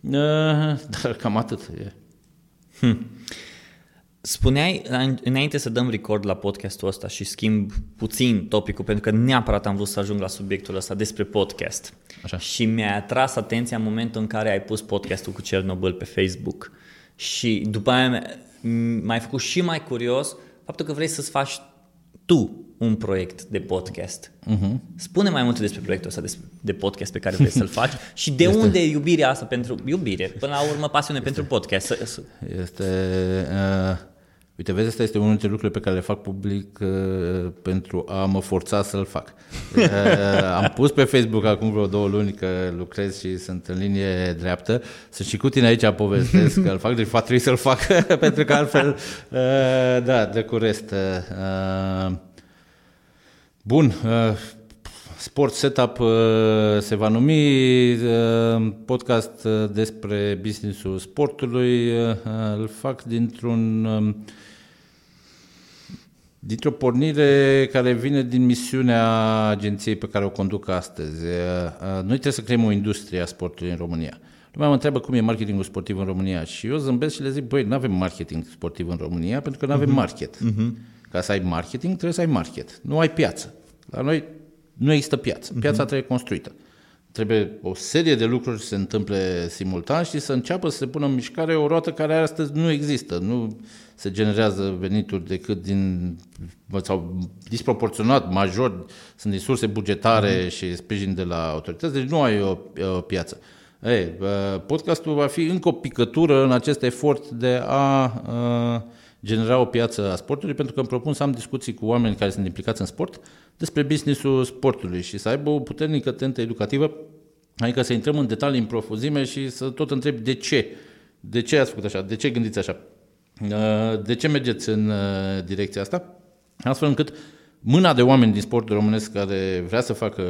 [LAUGHS] dar cam atât e. Hmm. Spuneai, înainte să dăm record la podcastul ăsta și schimb puțin topicul, pentru că neapărat am vrut să ajung la subiectul ăsta despre podcast. Așa. Și mi-a atras atenția în momentul în care ai pus podcastul cu Cernobâl pe Facebook. Și după aia m-ai făcut și mai curios faptul că vrei să-ți faci tu un proiect de podcast. Uh-huh. Spune mai multe despre proiectul ăsta de podcast pe care vrei să-l faci [LAUGHS] și de este... unde iubirea asta pentru iubire, până la urmă pasiune este... pentru podcast. Este uh Uite, vezi, asta este unul dintre lucrurile pe care le fac public uh, pentru a mă forța să-l fac. [LAUGHS] uh, am pus pe Facebook acum vreo două luni că lucrez și sunt în linie dreaptă. Sunt și cu tine aici povestesc că îl fac, deci trebuie să-l fac, [LAUGHS] pentru că altfel, uh, da, de cu rest. Uh, bun, uh, Sport Setup uh, se va numi, uh, podcast uh, despre businessul sportului. Îl fac dintr-un um, dintr-o pornire care vine din misiunea agenției pe care o conduc astăzi. Noi trebuie să creăm o industrie a sportului în România. Lumea mă întreabă cum e marketingul sportiv în România și eu zâmbesc și le zic, băi, nu avem marketing sportiv în România pentru că nu avem uh-huh. market. Uh-huh. Ca să ai marketing trebuie să ai market. Nu ai piață. La noi nu există piață. Mhm. Piața uh-huh. trebuie construită. Trebuie o serie de lucruri să se întâmple simultan și să înceapă să se pună în mișcare o roată care astăzi nu există. Nu se generează venituri decât din, sau disproporționat, major, sunt din surse bugetare uh-huh. și sprijin de la autorități, deci nu ai o, o piață. Ei, podcastul va fi încă o picătură în acest efort de a genera o piață a sportului, pentru că îmi propun să am discuții cu oameni care sunt implicați în sport despre businessul sportului și să aibă o puternică tentă educativă, adică să intrăm în detalii în profuzime și să tot întreb de ce. De ce ați făcut așa? De ce gândiți așa? Uh, de ce mergeți în uh, direcția asta? Astfel încât mâna de oameni din sportul românesc care vrea să facă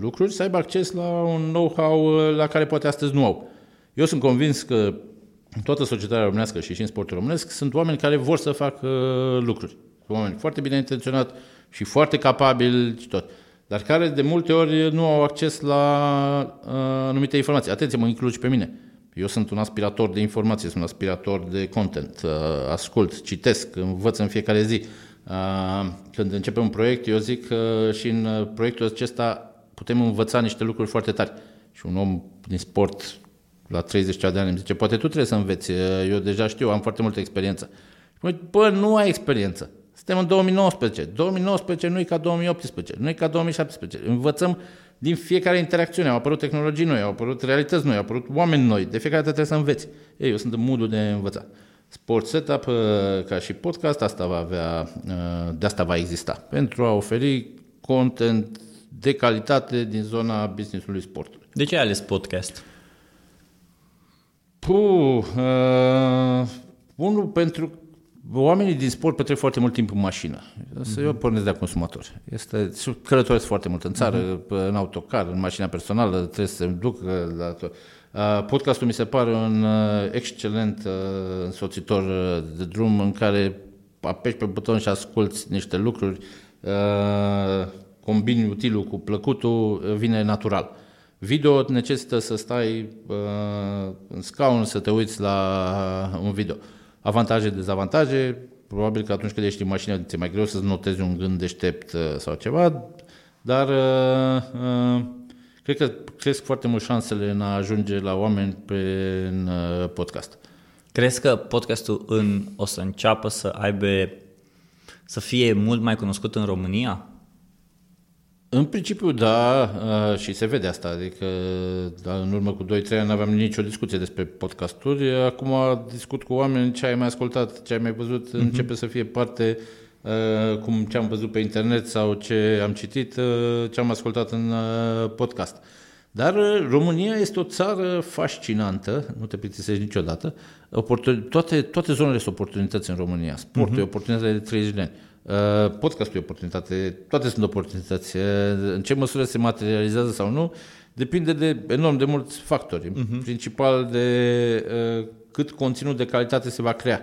lucruri să aibă acces la un know-how uh, la care poate astăzi nu au. Eu sunt convins că în toată societatea românească și și în sportul românesc sunt oameni care vor să facă lucruri. Sunt oameni foarte bine intenționat și foarte capabili și tot, dar care de multe ori nu au acces la uh, anumite informații. Atenție, mă includ și pe mine. Eu sunt un aspirator de informație, sunt un aspirator de content, uh, ascult, citesc, învăț în fiecare zi. Uh, când începem un proiect, eu zic că și în uh, proiectul acesta putem învăța niște lucruri foarte tari. Și un om din sport la 30 de ani îmi zice, poate tu trebuie să înveți, eu deja știu, am foarte multă experiență. Și bă, nu ai experiență. Suntem în 2019. 2019 nu e ca 2018, nu e ca 2017. Învățăm din fiecare interacțiune. Au apărut tehnologii noi, au apărut realități noi, au apărut oameni noi. De fiecare dată trebuie să înveți. Ei, eu sunt în modul de învățat. Sport Setup, uh, ca și podcast, asta va avea, uh, de asta va exista. Pentru a oferi content de calitate din zona business-ului sportului. De ce ai ales podcast? Puh, uh, unul pentru Oamenii din sport petrec foarte mult timp în mașină. Să mm-hmm. eu pornesc de la consumator. Este, călătoresc foarte mult în țară, mm-hmm. în autocar, în mașina personală, trebuie să se duc la tot. Podcastul mi se pare un uh, excelent uh, însoțitor uh, de drum în care apeși pe buton și asculți niște lucruri, combini utilul cu plăcutul, vine natural. Video necesită să stai în scaun, să te uiți la un video avantaje, dezavantaje, probabil că atunci când ești în mașină ți-e mai greu să-ți notezi un gând deștept uh, sau ceva, dar uh, uh, cred că cresc foarte mult șansele în a ajunge la oameni prin uh, podcast. Crezi că podcastul în, o să înceapă să aibă, să fie mult mai cunoscut în România? În principiu, da, și se vede asta. Adică, da, în urmă cu 2-3 ani aveam nicio discuție despre podcasturi. Acum discut cu oameni ce ai mai ascultat, ce ai mai văzut, uh-huh. începe să fie parte cum ce am văzut pe internet sau ce am citit, ce am ascultat în podcast. Dar România este o țară fascinantă, nu te plictisești niciodată. Toate, toate zonele sunt oportunități în România. Sportul uh-huh. e oportunitate de 30 de ani Uh, podcastul e oportunitate, toate sunt oportunități. Uh, în ce măsură se materializează sau nu, depinde de enorm de mulți factori. Uh-huh. Principal de uh, cât conținut de calitate se va crea.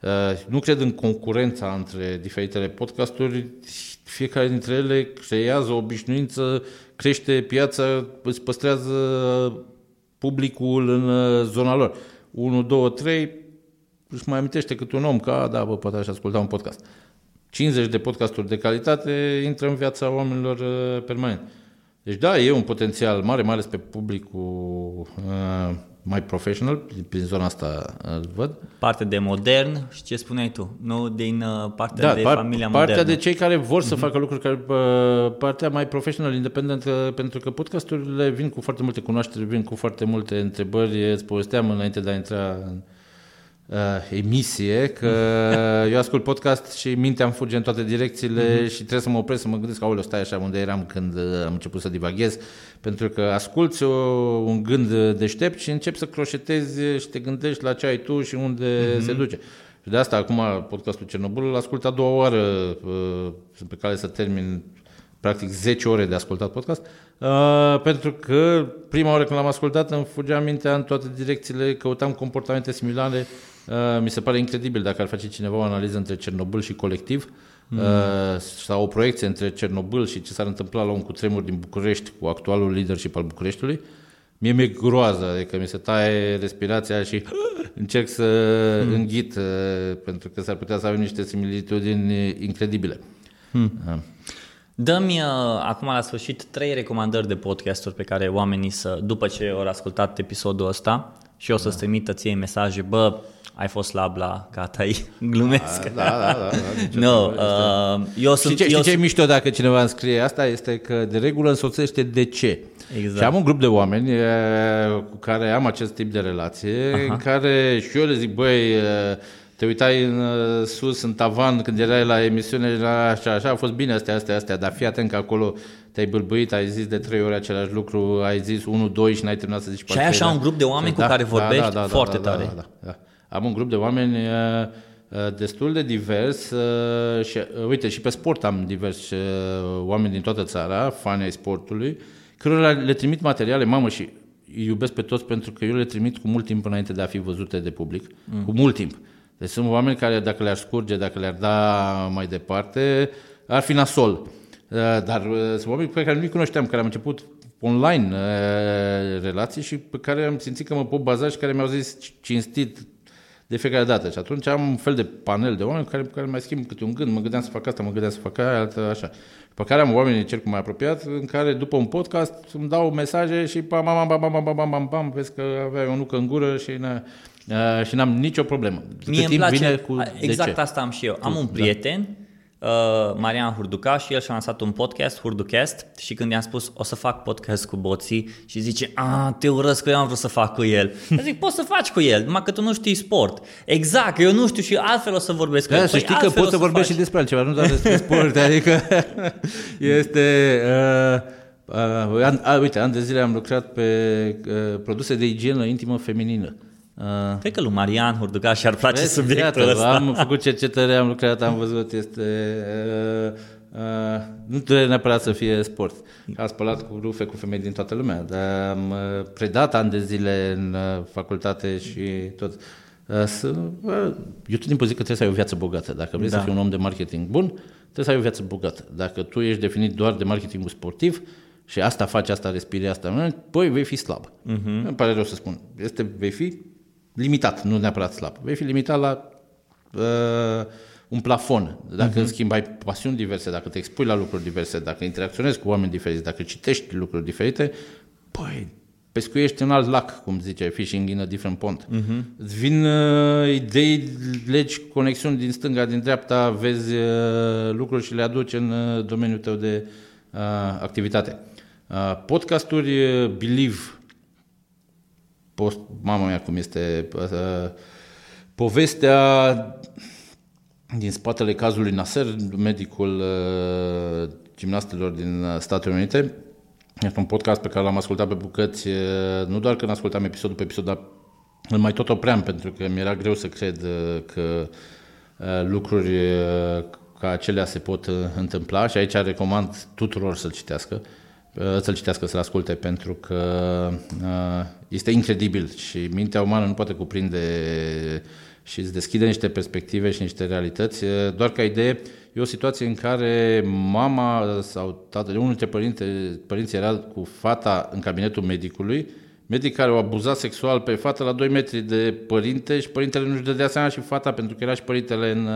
Uh, nu cred în concurența între diferitele podcasturi. Fiecare dintre ele creează o obișnuință, crește piața, îți păstrează publicul în uh, zona lor. 1, 2, 3, își mai amintește cât un om că, a, da, bă, poate aș asculta un podcast. 50 de podcasturi de calitate intră în viața oamenilor uh, permanent. Deci da, e un potențial mare, mai ales pe publicul uh, mai professional, prin zona asta îl văd. Partea de modern și ce spuneai tu, nu din uh, partea da, de par, familia partea modernă. de cei care vor să uh-huh. facă lucruri, care, uh, partea mai professional, independent, uh, pentru că podcasturile vin cu foarte multe cunoaștere, vin cu foarte multe întrebări, îți povesteam înainte de a intra în uh, emisie, că [LAUGHS] eu ascult podcast și mintea îmi fuge în toate direcțiile mm-hmm. și trebuie să mă opresc să mă gândesc, aoleu, stai așa unde eram când uh, am început să divaghez, pentru că asculți o, un gând deștept și începi să croșetezi și te gândești la ce ai tu și unde mm-hmm. se duce. Și de asta acum podcastul Cernobâl îl ascult a doua oară, uh, sunt pe care să termin practic 10 ore de ascultat podcast, uh, pentru că prima oară când l-am ascultat îmi fugea mintea în toate direcțiile, căutam comportamente similare, uh, mi se pare incredibil dacă ar face cineva o analiză între Cernobâl și colectiv, mm. uh, sau o proiecție între Cernobâl și ce s-ar întâmpla la un cutremur din București cu actualul leadership al Bucureștiului, Mie mi-e groază, adică mi se taie respirația și [GASPS] încerc să mm. înghit, uh, pentru că s-ar putea să avem niște similitudini incredibile. Mm. Uh. Dă-mi uh, acum la sfârșit trei recomandări de podcasturi pe care oamenii să, după ce au ascultat episodul ăsta și o să-ți trimită ție mesaje, bă, ai fost slab la gata, [LAUGHS] glumesc. Da, da, da. da, da [LAUGHS] no, uh, eu sunt, știi ce, eu știi ce mișto dacă cineva îmi scrie asta? Este că de regulă însoțește de ce. Exact. Și am un grup de oameni e, cu care am acest tip de relație, Aha. în care și eu le zic, băi, te uitai în uh, sus, în tavan, când erai la emisiune, la așa, așa, a fost bine astea, astea, astea, dar fii atent că acolo te-ai bâlbâit, ai zis de trei ori același lucru, ai zis 1, 2 și n-ai terminat să zici Și ai așa un grup de oameni da, cu care da, vorbești da, da, da, foarte da, da, tare. Da, da, da. Am un grup de oameni uh, uh, destul de divers și, uite, și pe sport am divers oameni din toată țara, fani ai sportului, cărora le trimit materiale, mamă, și iubesc pe toți pentru că eu le trimit cu mult timp înainte de a fi văzute de public, mm. cu mult timp. Deci sunt oameni care dacă le-ar scurge, dacă le-ar da mai departe, ar fi nasol. Uh, dar uh, sunt oameni pe care nu-i cunoșteam, care am început online uh, relații și pe care am simțit că mă pot baza și care mi-au zis cinstit de fiecare dată. Și atunci am un fel de panel de oameni care, care mai schimb câte un gând, mă gândeam să fac asta, mă gândeam să fac aia, altă, așa. Pe care am oamenii în cercul mai apropiat, în care după un podcast îmi dau mesaje și pam, pam, pam, pam, pam, pam, pam, pam, vezi că avea o nucă în gură și ne Uh, și n-am nicio problemă. Mie îmi place, vine cu exact asta am și eu. Am un da. prieten, da. uh, Marian Hurduca și el și-a lansat un podcast, Hurducast, și când i-am spus o să fac podcast cu boții și zice, a, te urăsc că eu am vrut să fac cu el. Eu zic, poți să faci cu el, numai că tu nu știi sport. Exact, eu nu știu și altfel o să vorbesc da, cu el. Să păi știi că poți să vorbești și despre altceva, nu doar despre [LAUGHS] sport, adică [LAUGHS] este... Uh, Uh, an, uh, uite, an de zile am lucrat pe uh, produse de igienă intimă feminină. Uh, Cred că lui Marian Hurduca și-ar place vezi, subiectul iată, ăsta. Am făcut cercetări, am lucrat, am văzut, este... Uh, uh, nu trebuie neapărat să fie sport. Am spălat cu rufe cu femei din toată lumea, dar am uh, predat ani de zile în uh, facultate și tot. Uh, să, uh, eu tot timpul zic că trebuie să ai o viață bogată. Dacă vrei da. să fii un om de marketing bun, trebuie să ai o viață bogată. Dacă tu ești definit doar de marketingul sportiv, și asta faci, asta respiri, asta, păi vei fi slab. Uh-huh. Îmi pare rău să spun. Este, vei fi limitat, nu neapărat slab. Vei fi limitat la uh, un plafon. Dacă, uh-huh. în schimb, ai pasiuni diverse, dacă te expui la lucruri diverse, dacă interacționezi cu oameni diferiți, dacă citești lucruri diferite, păi, pescuiești în alt lac, cum zice, fishing in a different pond. Uh-huh. Îți vin uh, idei, legi, conexiuni din stânga, din dreapta, vezi uh, lucruri și le aduci în uh, domeniul tău de uh, activitate. Uh, podcasturi, uh, Believe, post, mama mea cum este uh, povestea din spatele cazului Nasser, medicul uh, gimnastelor din Statele Unite. Este un podcast pe care l-am ascultat pe bucăți, uh, nu doar când ascultam episodul pe episod, dar îl mai tot opream pentru că mi-era greu să cred uh, că uh, lucruri uh, ca acelea se pot uh, întâmpla și aici recomand tuturor să-l citească. Să-l citească, să-l asculte, pentru că este incredibil și mintea umană nu poate cuprinde și îți deschide niște perspective și niște realități. Doar ca idee, e o situație în care mama sau tatăl, unul dintre părinte, părinții era cu fata în cabinetul medicului, medic care o abuza sexual pe fata la 2 metri de părinte și părintele nu-și dădea seama și fata, pentru că era și părintele în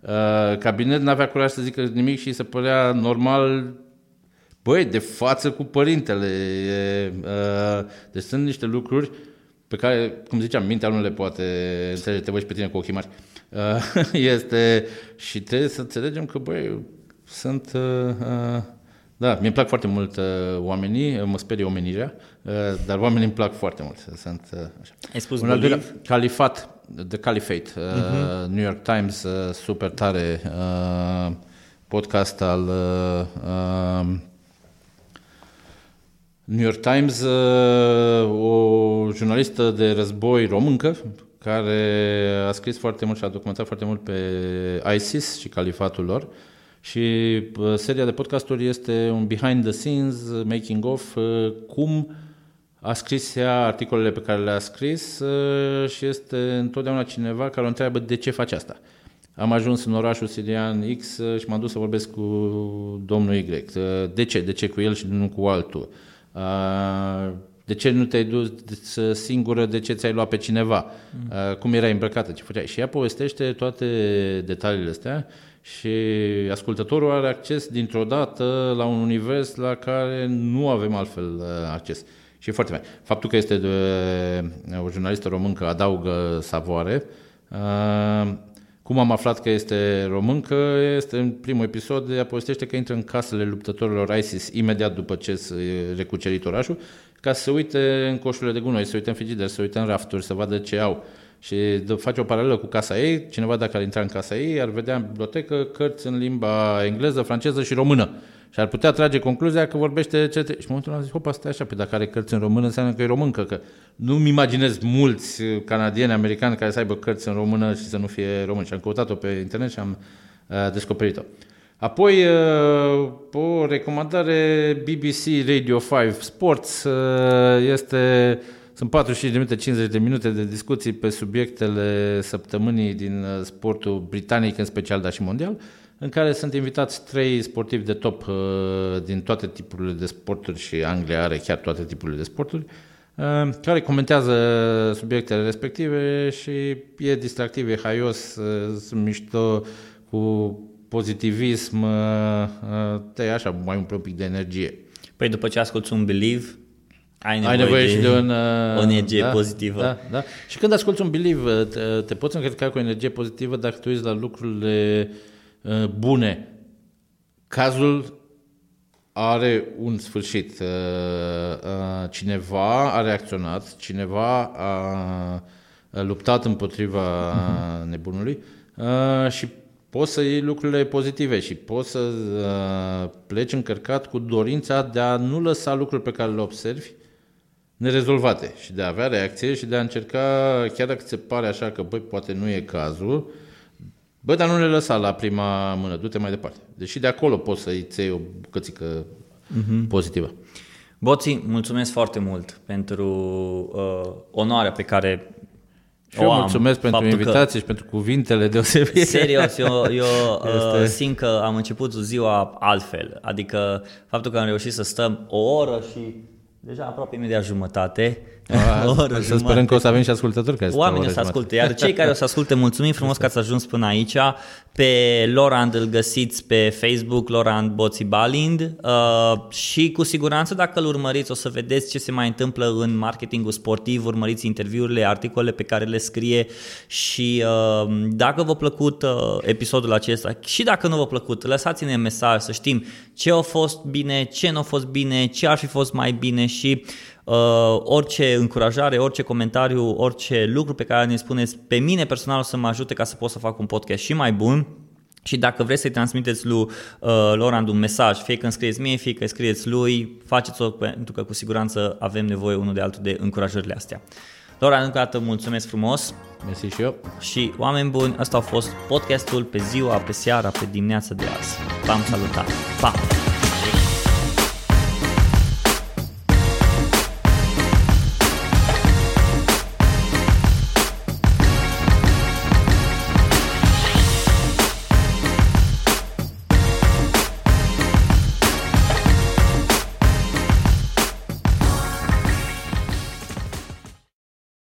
uh, cabinet, n-avea curaj să zică nimic și se părea normal Băi, de față cu părintele. E, uh, deci sunt niște lucruri pe care, cum ziceam, mintea nu le poate înțelege, te văd și pe tine cu ochii mari. Uh, [LAUGHS] este, și trebuie să înțelegem că, băi, sunt... Uh, uh, da, mi-e plac foarte mult uh, oamenii, mă sperie omenirea, uh, dar oamenii îmi plac foarte mult. Sunt, uh, așa. Ai spus Un al doilea, Califat, The Caliphate, uh, uh-huh. New York Times, uh, super tare uh, podcast al uh, uh, New York Times, uh, o jurnalistă de război româncă, care a scris foarte mult și a documentat foarte mult pe ISIS și califatul lor. Și uh, seria de podcasturi este un behind the scenes, making of, uh, cum a scris ea articolele pe care le-a scris și este întotdeauna cineva care o întreabă de ce face asta. Am ajuns în orașul sirian X și m-am dus să vorbesc cu domnul Y. De ce? De ce cu el și nu cu altul? De ce nu te-ai dus singură? De ce ți-ai luat pe cineva? Mm. Cum erai îmbrăcată? Ce făceai? Și ea povestește toate detaliile astea și ascultătorul are acces dintr-o dată la un univers la care nu avem altfel acces. Și e foarte bine. Faptul că este de, o jurnalistă româncă adaugă savoare. Cum am aflat că este româncă, este în primul episod, ea povestește că intră în casele luptătorilor ISIS imediat după ce se recucerit orașul, ca să se uite în coșurile de gunoi, să se uite în frigider, să se uite în rafturi, să vadă ce au. Și face o paralelă cu casa ei, cineva dacă ar intra în casa ei, ar vedea în bibliotecă cărți în limba engleză, franceză și română. Și ar putea trage concluzia că vorbește ce... Și în momentul ăla zic, hopa, stai așa, pe dacă are cărți în română înseamnă că e româncă, că nu-mi imaginez mulți canadieni, americani care să aibă cărți în română și să nu fie român. Și am căutat-o pe internet și am uh, descoperit-o. Apoi, uh, o recomandare BBC Radio 5 Sports uh, este... Sunt 45 de minute, 50 de minute de discuții pe subiectele săptămânii din uh, sportul britanic în special, dar și mondial. Uh, în care sunt invitați trei sportivi de top uh, din toate tipurile de sporturi și Anglia are chiar toate tipurile de sporturi, uh, care comentează subiectele respective și e distractiv, e haios, uh, sunt mișto cu pozitivism, te așa, mai un pic de energie. Păi după ce asculti un Believe, ai nevoie, ai nevoie de, și de un, [LAUGHS] o energie da, pozitivă. Da, da. Și când asculti un Believe, te, te poți încărca cu o energie pozitivă dacă tu uiți la lucrurile uh, Uh, bune. Cazul are un sfârșit. Uh, uh, cineva a reacționat, cineva a luptat împotriva uh-huh. nebunului și poți să iei lucrurile pozitive și poți să pleci încărcat cu dorința de a nu lăsa lucruri pe care le observi nerezolvate și de a avea reacție și de a încerca, chiar dacă ți se pare așa că, băi, poate nu e cazul, Bă, dar nu le lăsa la prima mână, du-te mai departe. Deși de acolo poți să-i ții o bucățică uh-huh. pozitivă. Boții, mulțumesc foarte mult pentru uh, onoarea pe care și eu mulțumesc pentru invitație că... și pentru cuvintele deosebite. Serios, eu, eu [LAUGHS] uh, simt că am început ziua altfel. Adică faptul că am reușit să stăm o oră și deja aproape imediat jumătate a, o oră să sperăm că o să avem și ascultători care Oamenii o să asculte, iar cei care o să asculte, mulțumim frumos că ați ajuns până aici. Pe Lorand îl găsiți pe Facebook, Lorand Boții Balind. Uh, și cu siguranță dacă îl urmăriți o să vedeți ce se mai întâmplă în marketingul sportiv, urmăriți interviurile, articolele pe care le scrie și uh, dacă v-a plăcut uh, episodul acesta și dacă nu v-a plăcut, lăsați-ne mesaj să știm ce a fost bine, ce nu a fost bine, ce ar fi fost mai bine și Uh, orice încurajare, orice comentariu, orice lucru pe care ne spuneți pe mine personal o să mă ajute ca să pot să fac un podcast și mai bun. Și dacă vreți să-i transmiteți lui uh, Lorand un mesaj, fie că îmi scrieți mie, fie că scrieți lui, faceți-o pentru că cu siguranță avem nevoie unul de altul de încurajările astea. Lorand, încă o dată mulțumesc frumos. Mersi și eu. Și oameni buni, ăsta a fost podcastul pe ziua, pe seara, pe dimineața de azi. V-am salutat. Pa!